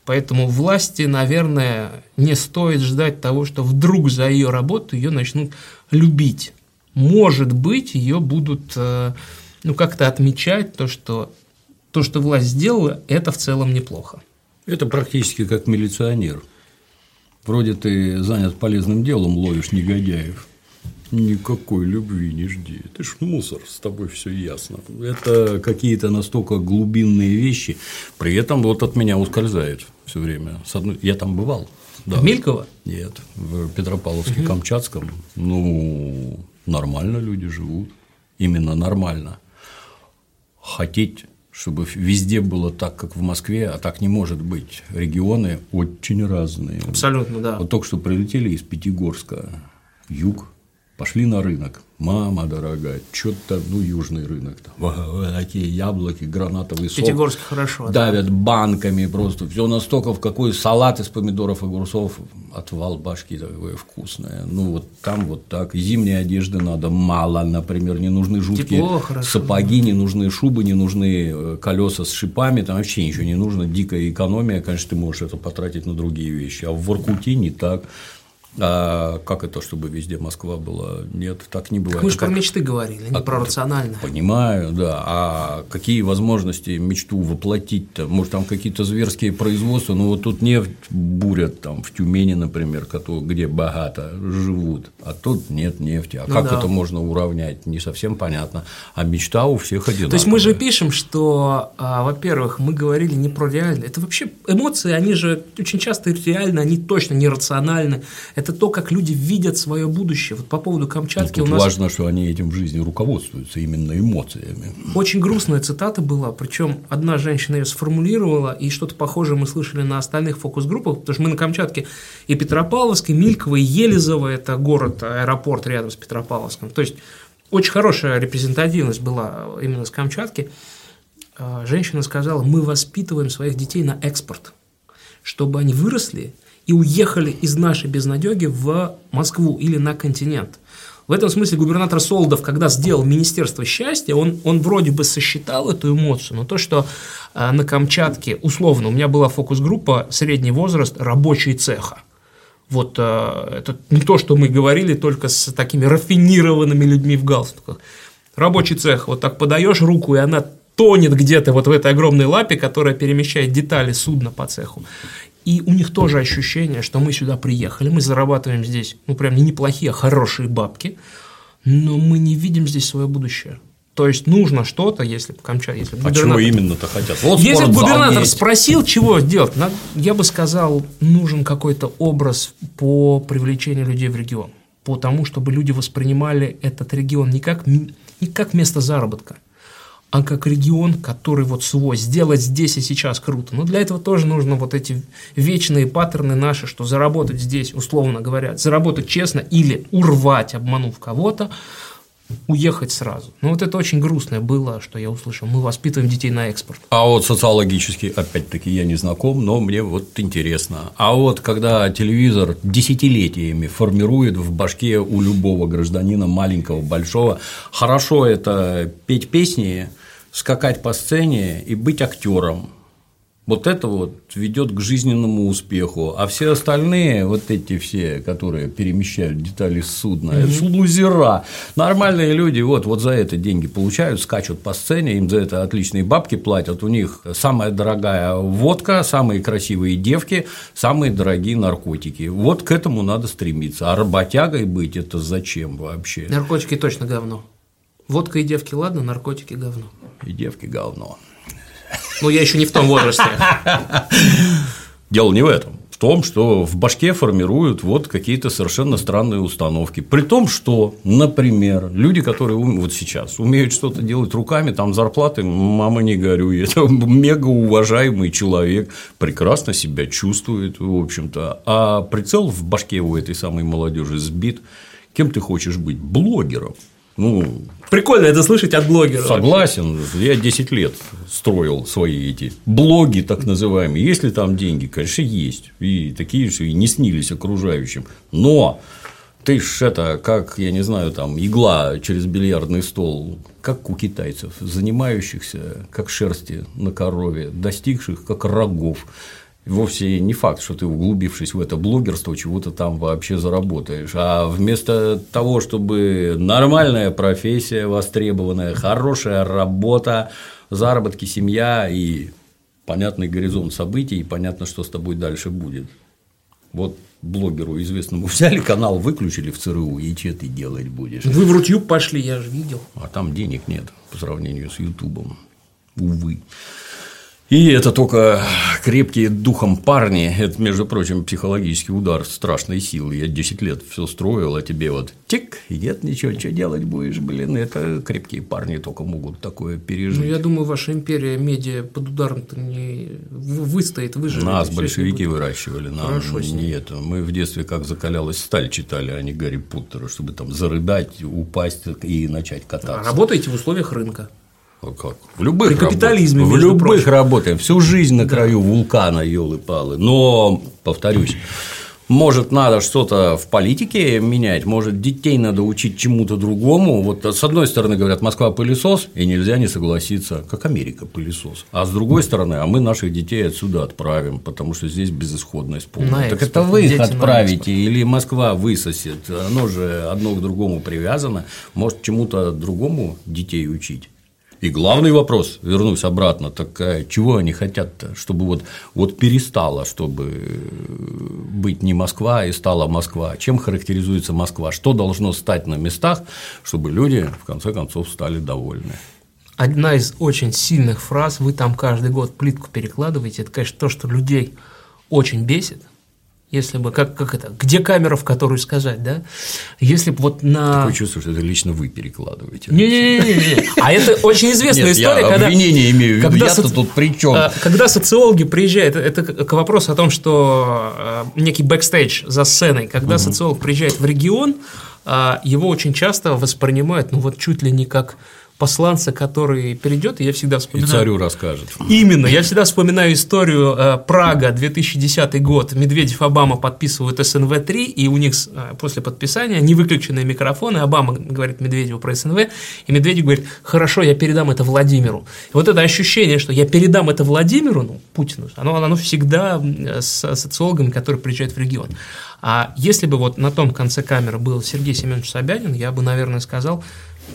Поэтому власти, наверное, не стоит ждать того, что вдруг за ее работу ее начнут любить. Может быть, ее будут э, ну, как-то отмечать, то что, то, что власть сделала, это в целом неплохо. Это практически как милиционер – Вроде ты занят полезным делом, ловишь негодяев. Никакой любви не жди. Ты ж мусор, с тобой все ясно. Это какие-то настолько глубинные вещи. При этом вот от меня ускользает все время. Я там бывал. Да. В Мильково? Нет, в Петропавловске-Камчатском. Угу. Ну, нормально люди живут. Именно нормально. Хотеть чтобы везде было так, как в Москве, а так не может быть. Регионы очень разные. Абсолютно, да. Вот только что прилетели из Пятигорска, юг, пошли на рынок. Мама дорогая, что-то, ну, южный рынок, там, такие яблоки, гранатовый сок. Пятигорск хорошо. Давят да. банками просто, все настолько, в какой салат из помидоров, огурцов, отвал башки такое вкусное. Ну, вот там вот так. Зимней одежды надо мало, например, не нужны жуткие Тепло, сапоги, не нужны шубы, не нужны э, колеса с шипами, там вообще ничего не нужно, дикая экономия, конечно, ты можешь это потратить на другие вещи. А в Воркуте не так. А как это, чтобы везде Москва была? Нет, так не бывает. Мы же про мечты говорили, не а, про рациональное. Понимаю, да. А какие возможности мечту воплотить-то? Может, там какие-то зверские производства? Ну, вот тут нефть бурят, там, в Тюмени, например, где богато живут, а тут нет нефти. А ну, как да. это можно уравнять? Не совсем понятно. А мечта у всех одинаковая. То есть мы же пишем, что, а, во-первых, мы говорили не про реальное. Это вообще эмоции, они же очень часто реальны, они точно нерациональны это то, как люди видят свое будущее. Вот по поводу Камчатки у нас… Важно, что они этим в жизни руководствуются именно эмоциями. Очень грустная цитата была, причем одна женщина ее сформулировала, и что-то похожее мы слышали на остальных фокус-группах, потому что мы на Камчатке и Петропавловск, и Мильково, и Елизово – это город, аэропорт рядом с Петропавловском. То есть, очень хорошая репрезентативность была именно с Камчатки. А, женщина сказала, мы воспитываем своих детей на экспорт, чтобы они выросли и уехали из нашей безнадеги в Москву или на континент. В этом смысле губернатор Солдов, когда сделал Министерство счастья, он, он вроде бы сосчитал эту эмоцию, но то, что э, на Камчатке, условно, у меня была фокус-группа «Средний возраст рабочий цеха». Вот э, это не то, что мы говорили только с такими рафинированными людьми в галстуках. Рабочий цех, вот так подаешь руку, и она тонет где-то вот в этой огромной лапе, которая перемещает детали судна по цеху. И у них тоже ощущение, что мы сюда приехали, мы зарабатываем здесь, ну, прям не неплохие, а хорошие бабки, но мы не видим здесь свое будущее. То есть нужно что-то, если бы Камчатка, если бы А чего именно-то хотят? Вот если бы губернатор есть. спросил, чего делать, я бы сказал, нужен какой-то образ по привлечению людей в регион, по тому, чтобы люди воспринимали этот регион не как, не как место заработка, а как регион, который вот свой, сделать здесь и сейчас круто. Но для этого тоже нужно вот эти вечные паттерны наши, что заработать здесь, условно говоря, заработать честно или урвать, обманув кого-то, уехать сразу. Ну, вот это очень грустное было, что я услышал. Мы воспитываем детей на экспорт. А вот социологически, опять-таки, я не знаком, но мне вот интересно. А вот когда телевизор десятилетиями формирует в башке у любого гражданина, маленького, большого, хорошо это петь песни, скакать по сцене и быть актером. Вот это вот ведет к жизненному успеху. А все остальные, вот эти все, которые перемещают детали судна, mm-hmm. это лузера. Нормальные люди вот, вот за это деньги получают, скачут по сцене, им за это отличные бабки платят. У них самая дорогая водка, самые красивые девки, самые дорогие наркотики. Вот к этому надо стремиться. А работягой быть это зачем вообще? Наркотики точно говно. Водка и девки, ладно, наркотики говно. И девки говно. Ну, я еще не в том возрасте. Дело не в этом. В том, что в башке формируют вот какие-то совершенно странные установки. При том, что, например, люди, которые вот сейчас умеют что-то делать руками, там зарплаты, мама не горюй, это мега уважаемый человек, прекрасно себя чувствует, в общем-то. А прицел в башке у этой самой молодежи сбит. Кем ты хочешь быть? Блогером. Ну, Прикольно это слышать от блогера. Согласен. Я 10 лет строил свои эти блоги, так называемые. Есть ли там деньги? Конечно, есть. И такие же и не снились окружающим. Но ты ж это, как, я не знаю, там, игла через бильярдный стол, как у китайцев, занимающихся, как шерсти на корове, достигших, как рогов вовсе не факт, что ты, углубившись в это блогерство, чего-то там вообще заработаешь. А вместо того, чтобы нормальная профессия востребованная, хорошая работа, заработки, семья и понятный горизонт событий, и понятно, что с тобой дальше будет. Вот блогеру известному взяли канал, выключили в ЦРУ, и что ты делать будешь? Вы в Рутюб пошли, я же видел. А там денег нет по сравнению с Ютубом. Увы. И это только крепкие духом парни, это, между прочим, психологический удар страшной силы. Я 10 лет все строил, а тебе вот тик, и нет ничего, что делать будешь, блин, это крепкие парни только могут такое пережить. Ну, я думаю, ваша империя медиа под ударом-то не выстоит, выживет. Нас большевики выращивали, нам Хорошо не это. Мы в детстве как закалялась сталь читали, а не Гарри Поттера, чтобы там зарыдать, упасть и начать кататься. А работаете в условиях рынка. Как? В любых При капитализме, работ... В любых прочим. работаем. Всю жизнь на краю да. вулкана, елы-палы. Но, повторюсь, может, надо что-то в политике менять, может, детей надо учить чему-то другому. Вот с одной стороны говорят, Москва пылесос, и нельзя не согласиться, как Америка пылесос. А с другой стороны, а мы наших детей отсюда отправим, потому что здесь безысходность полная. На так это вы их отправите, или Москва высосет. Оно же одно к другому привязано. Может, чему-то другому детей учить. И главный вопрос, вернусь обратно, так а чего они хотят-то, чтобы вот, вот перестала, чтобы быть не Москва и стала Москва? Чем характеризуется Москва? Что должно стать на местах, чтобы люди, в конце концов, стали довольны? Одна из очень сильных фраз, вы там каждый год плитку перекладываете, это, конечно, то, что людей очень бесит – если бы, как, как это, где камера, в которую сказать, да? Если бы вот на… Такое чувство, что это лично вы перекладываете. Не-не-не, а это очень известная Нет, история, я когда… обвинение имею в виду, я-то соци... тут при чем? А, когда социологи приезжают, это к вопросу о том, что а, некий бэкстейдж за сценой, когда угу. социолог приезжает в регион, а, его очень часто воспринимают, ну вот чуть ли не как посланца, который перейдет, и я всегда вспоминаю... И царю расскажет. Именно, я всегда вспоминаю историю э, Прага, 2010 год, Медведев, Обама подписывают СНВ-3, и у них э, после подписания не выключенные микрофоны, Обама говорит Медведеву про СНВ, и Медведев говорит, хорошо, я передам это Владимиру. И вот это ощущение, что я передам это Владимиру, ну, Путину, оно, оно всегда с социологами, которые приезжают в регион. А если бы вот на том конце камеры был Сергей Семенович Собянин, я бы, наверное, сказал,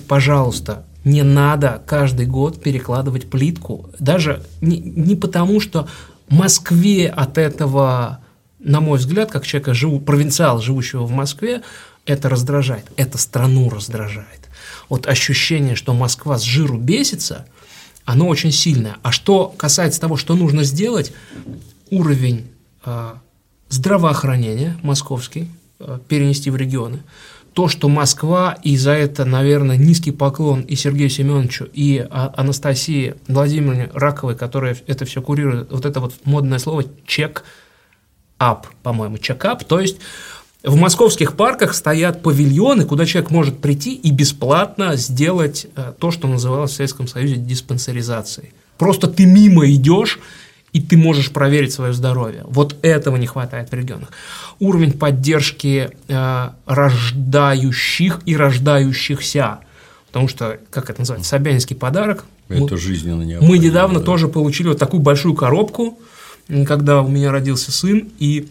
пожалуйста, не надо каждый год перекладывать плитку. Даже не, не потому, что Москве от этого, на мой взгляд, как человека, живу, провинциал, живущего в Москве, это раздражает. Это страну раздражает. Вот ощущение, что Москва с жиру бесится, оно очень сильное. А что касается того, что нужно сделать, уровень э, здравоохранения московский э, перенести в регионы – то, что Москва, и за это, наверное, низкий поклон и Сергею Семеновичу, и а, Анастасии Владимировне Раковой, которая это все курирует, вот это вот модное слово «чек-ап», по-моему, «чек-ап», то есть в московских парках стоят павильоны, куда человек может прийти и бесплатно сделать э, то, что называлось в Советском Союзе диспансеризацией. Просто ты мимо идешь, и ты можешь проверить свое здоровье. Вот этого не хватает в регионах. Уровень поддержки э, рождающих и рождающихся, потому что, как это называется, Собянинский подарок, Это мы, жизненно необходимо. Мы недавно да. тоже получили вот такую большую коробку, когда у меня родился сын, и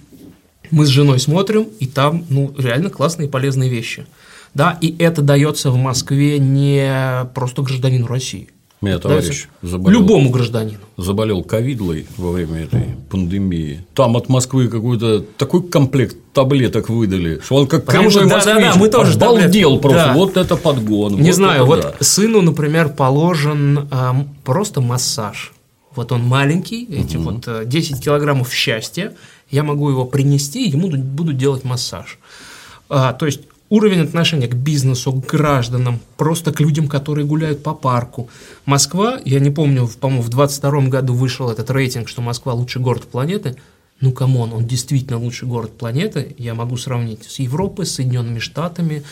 мы с женой смотрим, и там, ну, реально классные и полезные вещи. Да, и это дается в Москве не просто гражданину России. Меня товарищ заболел. Любому гражданину. Заболел ковидлой во время этой пандемии. Там от Москвы какой-то такой комплект таблеток выдали, что он как Потому что, да, да, да, мы тоже обалдел просто. Да. Вот это подгон. Не вот знаю, вот да. сыну, например, положен а, просто массаж. Вот он маленький, эти угу. вот а, 10 килограммов счастья, я могу его принести, ему буду делать массаж. А, то есть уровень отношения к бизнесу, к гражданам, просто к людям, которые гуляют по парку. Москва, я не помню, по-моему, в 22 году вышел этот рейтинг, что Москва лучший город планеты. Ну, come on, он действительно лучший город планеты. Я могу сравнить с Европой, с Соединенными Штатами,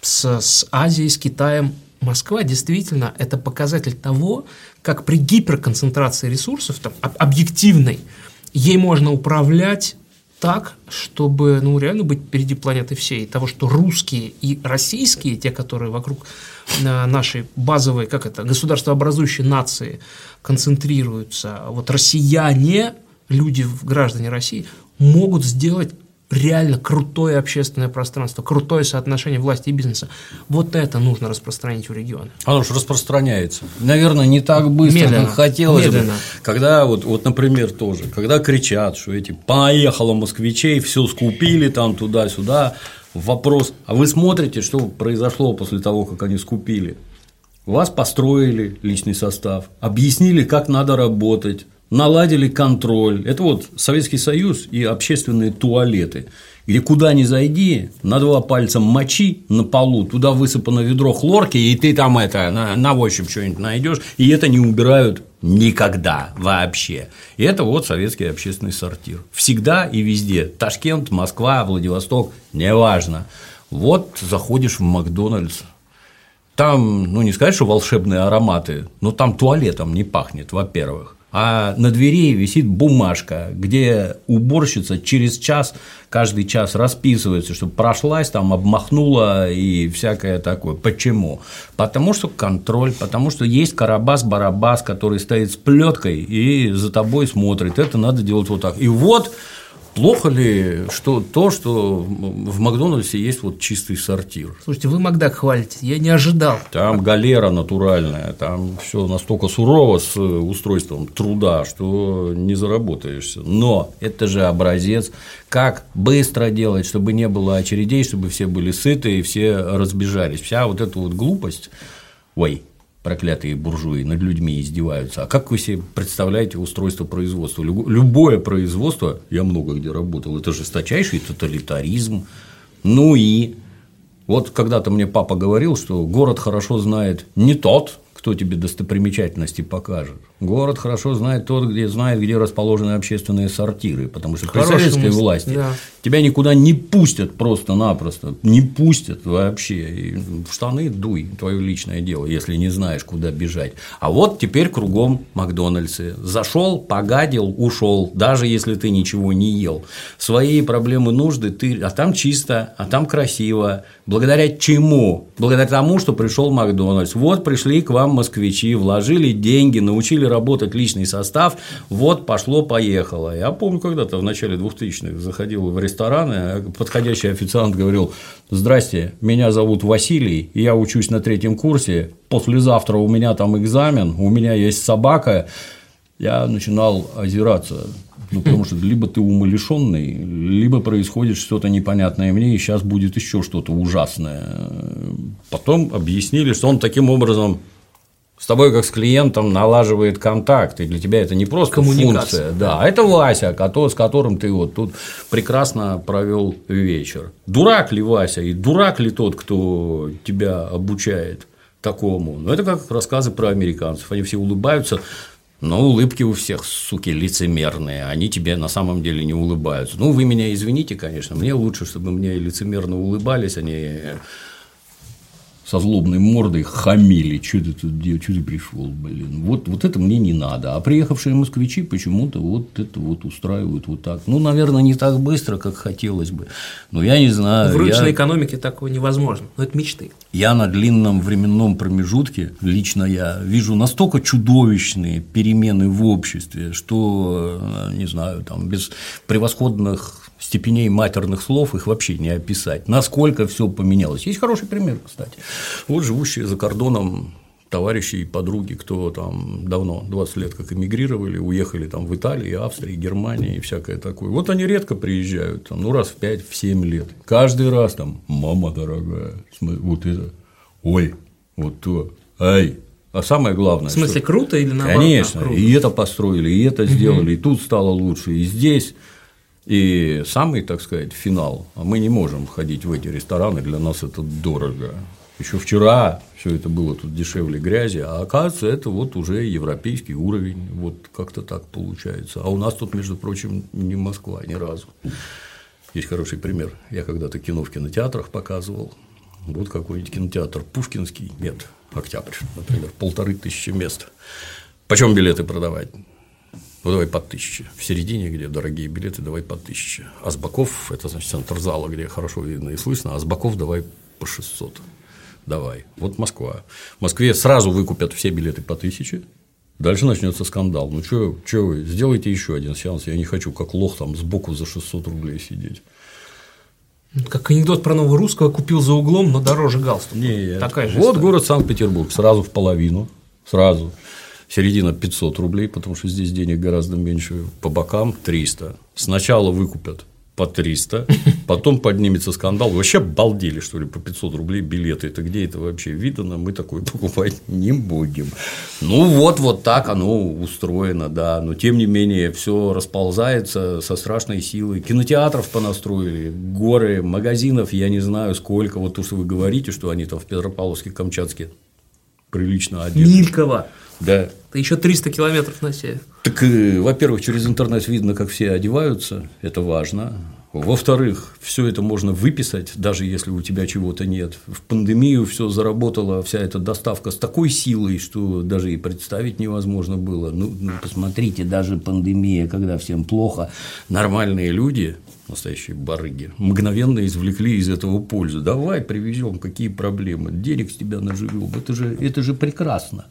с, с Азией, с Китаем. Москва действительно это показатель того, как при гиперконцентрации ресурсов, там, объективной, ей можно управлять так, чтобы ну, реально быть впереди планеты всей. Того, что русские и российские, те, которые вокруг нашей базовой, как это, государствообразующей нации концентрируются, вот россияне, люди, граждане России, могут сделать реально крутое общественное пространство, крутое соотношение власти и бизнеса. Вот это нужно распространить в регионы. Оно же распространяется. Наверное, не так быстро, медленно, как хотелось медленно. бы. Когда, вот, вот, например, тоже, когда кричат, что эти поехало москвичей, все скупили там туда-сюда, вопрос, а вы смотрите, что произошло после того, как они скупили? Вас построили личный состав, объяснили, как надо работать, наладили контроль. Это вот Советский Союз и общественные туалеты, где куда ни зайди, на два пальца мочи на полу, туда высыпано ведро хлорки, и ты там это на, на ощупь что-нибудь найдешь, и это не убирают никогда вообще. И это вот советский общественный сортир. Всегда и везде. Ташкент, Москва, Владивосток, неважно. Вот заходишь в Макдональдс, там, ну не сказать, что волшебные ароматы, но там туалетом не пахнет, во-первых а на двери висит бумажка, где уборщица через час, каждый час расписывается, чтобы прошлась, там обмахнула и всякое такое. Почему? Потому что контроль, потому что есть карабас-барабас, который стоит с плеткой и за тобой смотрит. Это надо делать вот так. И вот Плохо ли что, то, что в Макдональдсе есть вот чистый сортир? Слушайте, вы Макдак хвалите, я не ожидал. Там галера натуральная, там все настолько сурово с устройством труда, что не заработаешься. Но это же образец, как быстро делать, чтобы не было очередей, чтобы все были сыты и все разбежались. Вся вот эта вот глупость, ой, проклятые буржуи над людьми издеваются. А как вы себе представляете устройство производства? Любое производство, я много где работал, это жесточайший тоталитаризм. Ну и вот когда-то мне папа говорил, что город хорошо знает не тот, кто тебе достопримечательности покажет. Город хорошо знает тот, где знает, где расположены общественные сортиры, потому что при советской власти да. тебя никуда не пустят просто-напросто, не пустят вообще. И в штаны дуй, твое личное дело, если не знаешь, куда бежать. А вот теперь кругом Макдональдсы. Зашел, погадил, ушел, даже если ты ничего не ел. Свои проблемы, нужды, ты, а там чисто, а там красиво. Благодаря чему? Благодаря тому, что пришел Макдональдс. Вот пришли к вам москвичи, вложили деньги, научили работать личный состав, вот пошло-поехало. Я помню, когда-то в начале 2000-х заходил в рестораны, а подходящий официант говорил, здрасте, меня зовут Василий, я учусь на третьем курсе, послезавтра у меня там экзамен, у меня есть собака, я начинал озираться. Ну, потому что либо ты умалишенный, либо происходит что-то непонятное мне, и сейчас будет еще что-то ужасное. Потом объяснили, что он таким образом с тобой как с клиентом налаживает контакт, и для тебя это не просто функция, да, а это Вася, с которым ты вот тут прекрасно провел вечер. Дурак ли Вася и дурак ли тот, кто тебя обучает такому? Ну, это как рассказы про американцев, они все улыбаются, но улыбки у всех, суки, лицемерные, они тебе на самом деле не улыбаются. Ну, вы меня извините, конечно, мне лучше, чтобы мне лицемерно улыбались, они со злобной мордой хамили, что ты тут делаешь, что ты пришел, блин. Вот, вот это мне не надо. А приехавшие москвичи почему-то вот это вот устраивают вот так. Ну, наверное, не так быстро, как хотелось бы. Но я не знаю. В рыночной я... экономике такого невозможно. Но это мечты. Я на длинном временном промежутке, лично я, вижу настолько чудовищные перемены в обществе, что, э, не знаю, там, без превосходных степеней матерных слов их вообще не описать. Насколько все поменялось. Есть хороший пример, кстати. Вот живущие за кордоном товарищи и подруги, кто там давно, 20 лет как эмигрировали, уехали там в Италию, Австрию, Германию и всякое такое. Вот они редко приезжают, там, ну, раз в 5 в 7 лет. Каждый раз там, мама дорогая, вот это, ой, вот то, ай, а самое главное. В смысле, что... круто или наоборот? Конечно, круто. и это построили, и это сделали, и тут стало лучше, и здесь. И самый, так сказать, финал, а мы не можем ходить в эти рестораны, для нас это дорого. Еще вчера все это было тут дешевле грязи, а оказывается, это вот уже европейский уровень, вот как-то так получается. А у нас тут, между прочим, не Москва ни разу. Есть хороший пример. Я когда-то кино в кинотеатрах показывал. Вот какой-нибудь кинотеатр Пушкинский, нет, Октябрь, например, полторы тысячи мест. Почем билеты продавать? Ну, давай по тысяче. В середине, где дорогие билеты, давай по тысяче. А с боков, это значит центр зала, где хорошо видно и слышно, а с боков давай по 600. Давай. Вот Москва. В Москве сразу выкупят все билеты по тысяче, Дальше начнется скандал. Ну, что вы, сделайте еще один сеанс. Я не хочу, как лох, там сбоку за 600 рублей сидеть. Как анекдот про нового русского купил за углом, но дороже галстук. Нет. Такая же вот история. город Санкт-Петербург, сразу в половину, сразу середина 500 рублей, потому что здесь денег гораздо меньше, по бокам 300. Сначала выкупят по 300, потом поднимется скандал. Вообще балдели, что ли, по 500 рублей билеты. Это где это вообще видно? Мы такое покупать не будем. Ну, вот, вот так оно устроено, да. Но, тем не менее, все расползается со страшной силой. Кинотеатров понастроили, горы, магазинов, я не знаю сколько. Вот то, что вы говорите, что они там в Петропавловске, Камчатске прилично одеты. Милькова. Да. Это еще 300 километров на север. Так, э, во-первых, через интернет видно, как все одеваются, это важно. Во-вторых, все это можно выписать, даже если у тебя чего-то нет. В пандемию все заработала вся эта доставка с такой силой, что даже и представить невозможно было. Ну, ну посмотрите, даже пандемия, когда всем плохо, нормальные люди настоящие барыги, мгновенно извлекли из этого пользу. Давай привезем, какие проблемы, денег с тебя наживем, это же, это же прекрасно.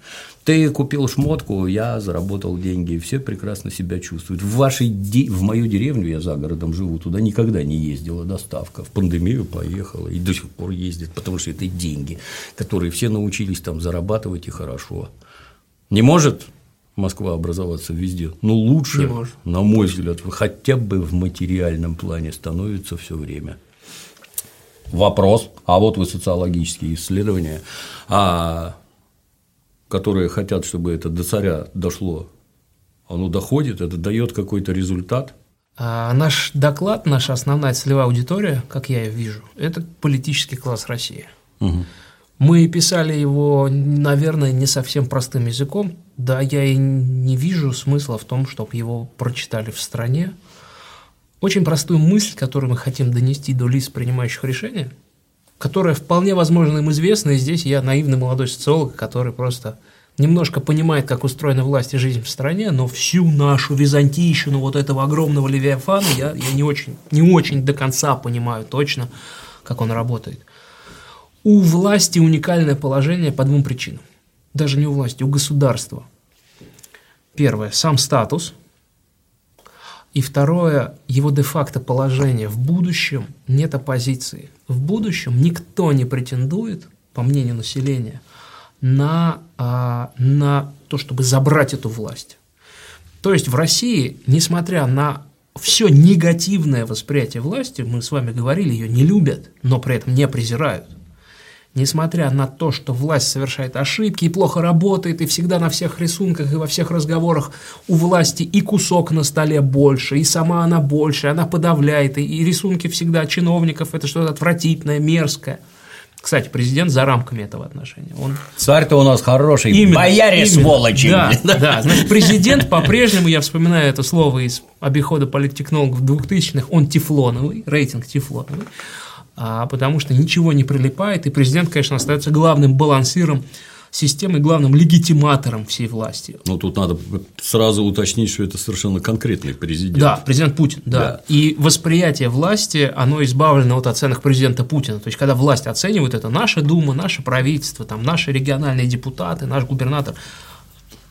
Ты купил шмотку, я заработал деньги, все прекрасно себя чувствуют. В, вашей, в мою деревню, я за городом живу, туда никогда не ездила доставка, в пандемию поехала и до сих пор ездит, потому что это деньги, которые все научились там зарабатывать и хорошо. Не может Москва образоваться везде. Но лучше, на мой взгляд, хотя бы в материальном плане становится все время. Вопрос, а вот вы социологические исследования, а, которые хотят, чтобы это до царя дошло, оно доходит, это дает какой-то результат. А наш доклад, наша основная целевая аудитория, как я ее вижу, это политический класс России. Угу. Мы писали его, наверное, не совсем простым языком. Да, я и не вижу смысла в том, чтобы его прочитали в стране. Очень простую мысль, которую мы хотим донести до лиц, принимающих решения, которая вполне возможно им известна, и здесь я наивный молодой социолог, который просто немножко понимает, как устроена власть и жизнь в стране, но всю нашу византийщину вот этого огромного левиафана я, я не, очень, не очень до конца понимаю точно, как он работает. У власти уникальное положение по двум причинам. Даже не у власти, у государства. Первое – сам статус. И второе – его де-факто положение. В будущем нет оппозиции. В будущем никто не претендует, по мнению населения, на, а, на то, чтобы забрать эту власть. То есть в России, несмотря на все негативное восприятие власти, мы с вами говорили, ее не любят, но при этом не презирают несмотря на то, что власть совершает ошибки и плохо работает, и всегда на всех рисунках и во всех разговорах у власти и кусок на столе больше, и сама она больше, она подавляет, и рисунки всегда чиновников – это что-то отвратительное, мерзкое. Кстати, президент за рамками этого отношения. Он... Царь-то у нас хороший, именно, бояре именно. сволочи. Да, да, значит, президент по-прежнему, я вспоминаю это слово из обихода политтехнологов 2000-х, он тефлоновый, рейтинг тефлоновый. А, потому что ничего не прилипает, и президент, конечно, остается главным балансиром системой, главным легитиматором всей власти. Ну, тут надо сразу уточнить, что это совершенно конкретный президент. Да, президент Путин, да. да. И восприятие власти, оно избавлено от оценок президента Путина. То есть, когда власть оценивает, это наша Дума, наше правительство, там, наши региональные депутаты, наш губернатор,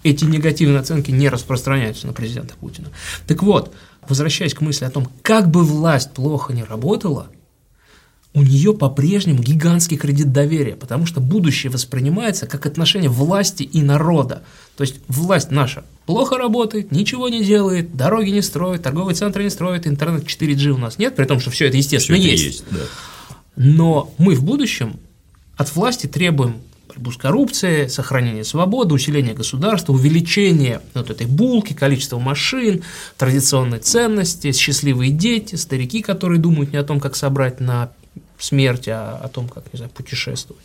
эти негативные оценки не распространяются на президента Путина. Так вот, возвращаясь к мысли о том, как бы власть плохо не работала, у нее по-прежнему гигантский кредит доверия, потому что будущее воспринимается как отношение власти и народа. То есть власть наша плохо работает, ничего не делает, дороги не строит, торговые центры не строит, интернет 4G у нас нет, при том, что все это, естественно, все это есть. есть да. Но мы в будущем от власти требуем борьбу с коррупцией, сохранение свободы, усиление государства, увеличение вот этой булки, количества машин, традиционные ценности, счастливые дети, старики, которые думают не о том, как собрать на смерть, а о том, как, не знаю, путешествовать.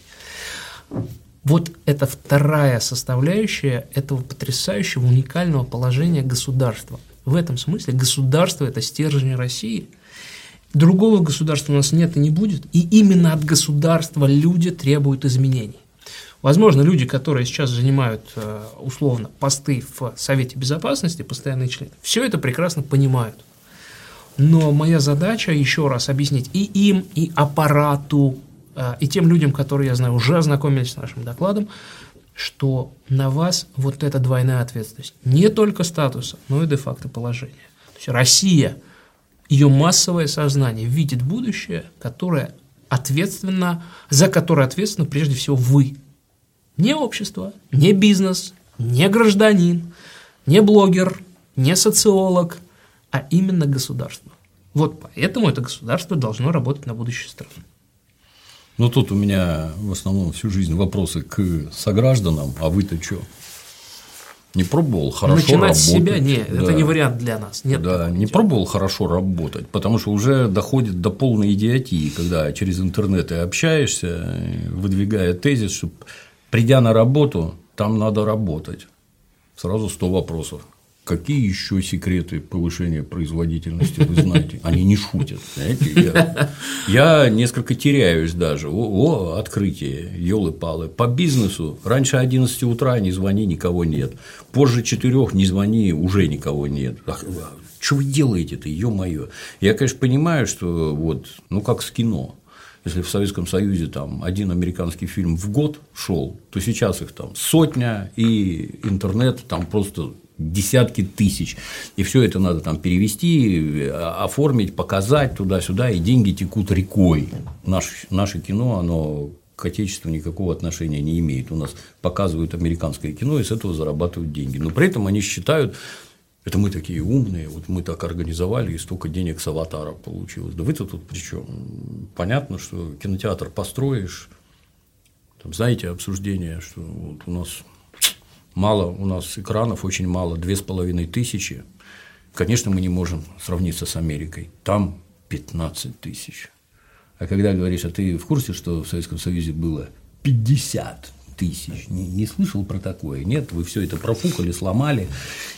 Вот это вторая составляющая этого потрясающего, уникального положения государства. В этом смысле государство – это стержень России. Другого государства у нас нет и не будет. И именно от государства люди требуют изменений. Возможно, люди, которые сейчас занимают э, условно посты в Совете Безопасности, постоянные члены, все это прекрасно понимают – но моя задача еще раз объяснить и им, и аппарату, э, и тем людям, которые, я знаю, уже ознакомились с нашим докладом, что на вас вот эта двойная ответственность. Не только статуса, но и де-факто положения. То есть Россия, ее массовое сознание видит будущее, которое ответственно, за которое ответственно прежде всего вы. Не общество, не бизнес, не гражданин, не блогер, не социолог – а именно государство. Вот поэтому это государство должно работать на будущее страны. Ну, тут у меня в основном всю жизнь вопросы к согражданам, а вы-то что? Не пробовал хорошо Начинать работать. с себя, нет, да. это не вариант для нас. Нет да, не пробовал хорошо работать, потому что уже доходит до полной идиотии, когда через интернет ты общаешься, выдвигая тезис, что придя на работу, там надо работать. Сразу 100 вопросов. Какие еще секреты повышения производительности вы знаете? Они не шутят. Знаете? Я, я несколько теряюсь даже. О, о открытие, елы-палы. По бизнесу раньше 11 утра не звони, никого нет. Позже 4 не звони, уже никого нет. Ах, что вы делаете-то, ё-моё? Я, конечно, понимаю, что вот, ну, как с кино. Если в Советском Союзе там один американский фильм в год шел, то сейчас их там сотня, и интернет там просто десятки тысяч. И все это надо там перевести, оформить, показать туда-сюда, и деньги текут рекой. Наш, наше кино, оно к отечеству никакого отношения не имеет. У нас показывают американское кино и с этого зарабатывают деньги. Но при этом они считают, это мы такие умные, вот мы так организовали, и столько денег с аватара получилось. Да вы-то тут при чем? Понятно, что кинотеатр построишь, там, знаете обсуждение, что вот у нас мало у нас экранов, очень мало, две с половиной тысячи. Конечно, мы не можем сравниться с Америкой. Там 15 тысяч. А когда говоришь, а ты в курсе, что в Советском Союзе было 50 тысяч? Не, не слышал про такое? Нет, вы все это профукали, сломали,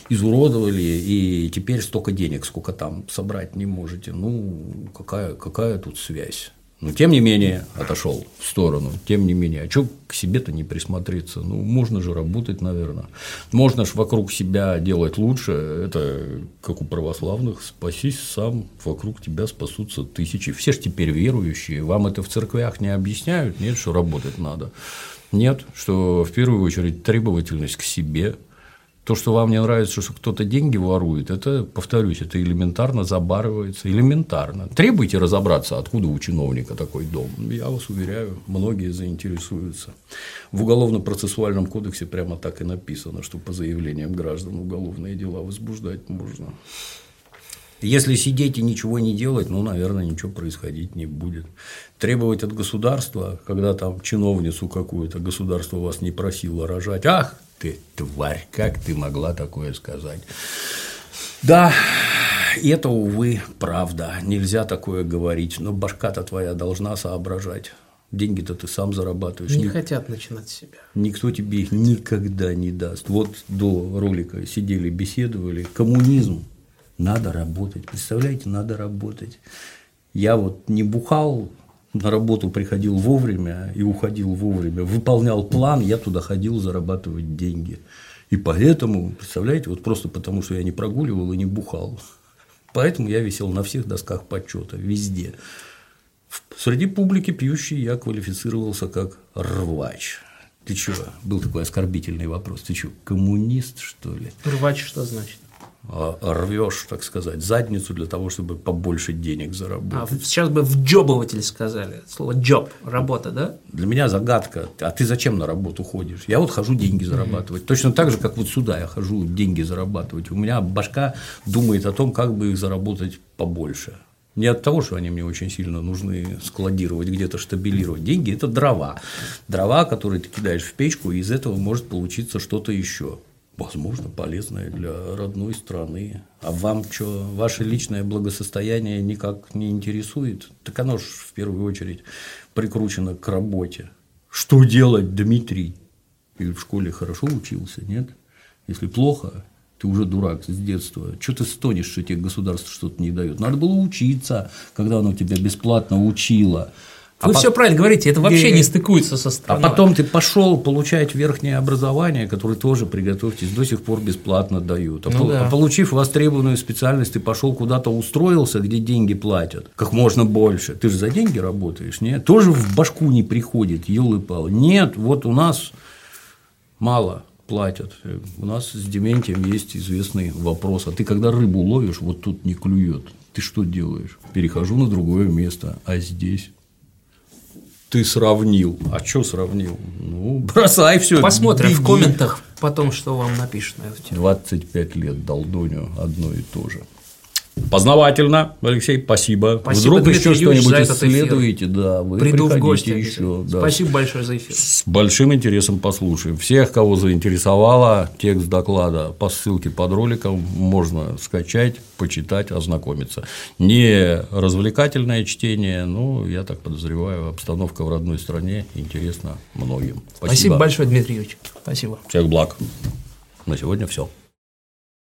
изуродовали, и теперь столько денег, сколько там собрать не можете. Ну, какая, какая тут связь? Но тем не менее отошел в сторону. Тем не менее, а что к себе-то не присмотреться? Ну, можно же работать, наверное. Можно же вокруг себя делать лучше. Это как у православных. Спасись сам, вокруг тебя спасутся тысячи. Все же теперь верующие. Вам это в церквях не объясняют? Нет, что работать надо. Нет, что в первую очередь требовательность к себе, то, что вам не нравится, что кто-то деньги ворует, это, повторюсь, это элементарно забарывается, элементарно. Требуйте разобраться, откуда у чиновника такой дом. Я вас уверяю, многие заинтересуются. В Уголовно-процессуальном кодексе прямо так и написано, что по заявлениям граждан уголовные дела возбуждать можно. Если сидеть и ничего не делать, ну, наверное, ничего происходить не будет. Требовать от государства, когда там чиновницу какую-то государство вас не просило рожать, ах, ты тварь, как ты могла такое сказать? Да, это, увы, правда. Нельзя такое говорить. Но башка-то твоя должна соображать. Деньги-то ты сам зарабатываешь. Не Ник... хотят начинать с себя. Никто тебе их никогда не даст. Вот до ролика сидели, беседовали. Коммунизм. Надо работать. Представляете, надо работать. Я вот не бухал на работу приходил вовремя и уходил вовремя, выполнял план, я туда ходил зарабатывать деньги. И поэтому, представляете, вот просто потому, что я не прогуливал и не бухал. Поэтому я висел на всех досках почета, везде. Среди публики пьющей я квалифицировался как рвач. Ты чего? Был такой оскорбительный вопрос. Ты что, коммунист, что ли? Рвач что значит? А, рвешь, так сказать, задницу для того, чтобы побольше денег заработать. А сейчас бы в джобователь сказали. Слово джоб, работа, да? Для меня загадка. А ты зачем на работу ходишь? Я вот хожу деньги зарабатывать. Точно так же, как вот сюда я хожу деньги зарабатывать. У меня башка думает о том, как бы их заработать побольше. Не от того, что они мне очень сильно нужны складировать, где-то штабилировать. Деньги – это дрова. Дрова, которые ты кидаешь в печку, и из этого может получиться что-то еще возможно, полезное для родной страны. А вам что, ваше личное благосостояние никак не интересует? Так оно же в первую очередь прикручено к работе. Что делать, Дмитрий? И в школе хорошо учился, нет? Если плохо, ты уже дурак с детства. Что ты стонешь, что тебе государство что-то не дает? Надо было учиться, когда оно тебя бесплатно учило. Вы а все по... правильно говорите, это вообще не стыкуется со страной. А потом ты пошел получать верхнее образование, которое тоже, приготовьтесь, до сих пор бесплатно дают. А, ну, по... да. а получив востребованную специальность, ты пошел куда-то устроился, где деньги платят, как можно больше. Ты же за деньги работаешь, нет? Тоже в башку не приходит, елы пал. Нет, вот у нас мало платят. У нас с Дементием есть известный вопрос. А ты когда рыбу ловишь, вот тут не клюет, ты что делаешь? Перехожу на другое место, а здесь ты сравнил. А что сравнил? Ну, бросай все. Посмотрим беги. в комментах потом, что вам напишут на эту тему. 25 лет долдоню одно и то же. Познавательно, Алексей, спасибо. спасибо Вдруг еще что-нибудь исследуете, да, вы Приду в гости еще. Да. Спасибо большое за эфир. С большим интересом послушаем. Всех, кого заинтересовало, текст доклада по ссылке под роликом можно скачать, почитать, ознакомиться. Не развлекательное чтение, но, я так подозреваю, обстановка в родной стране интересна многим. Спасибо, спасибо большое, Дмитрий Юрьевич. Спасибо. Всех благ. На сегодня все.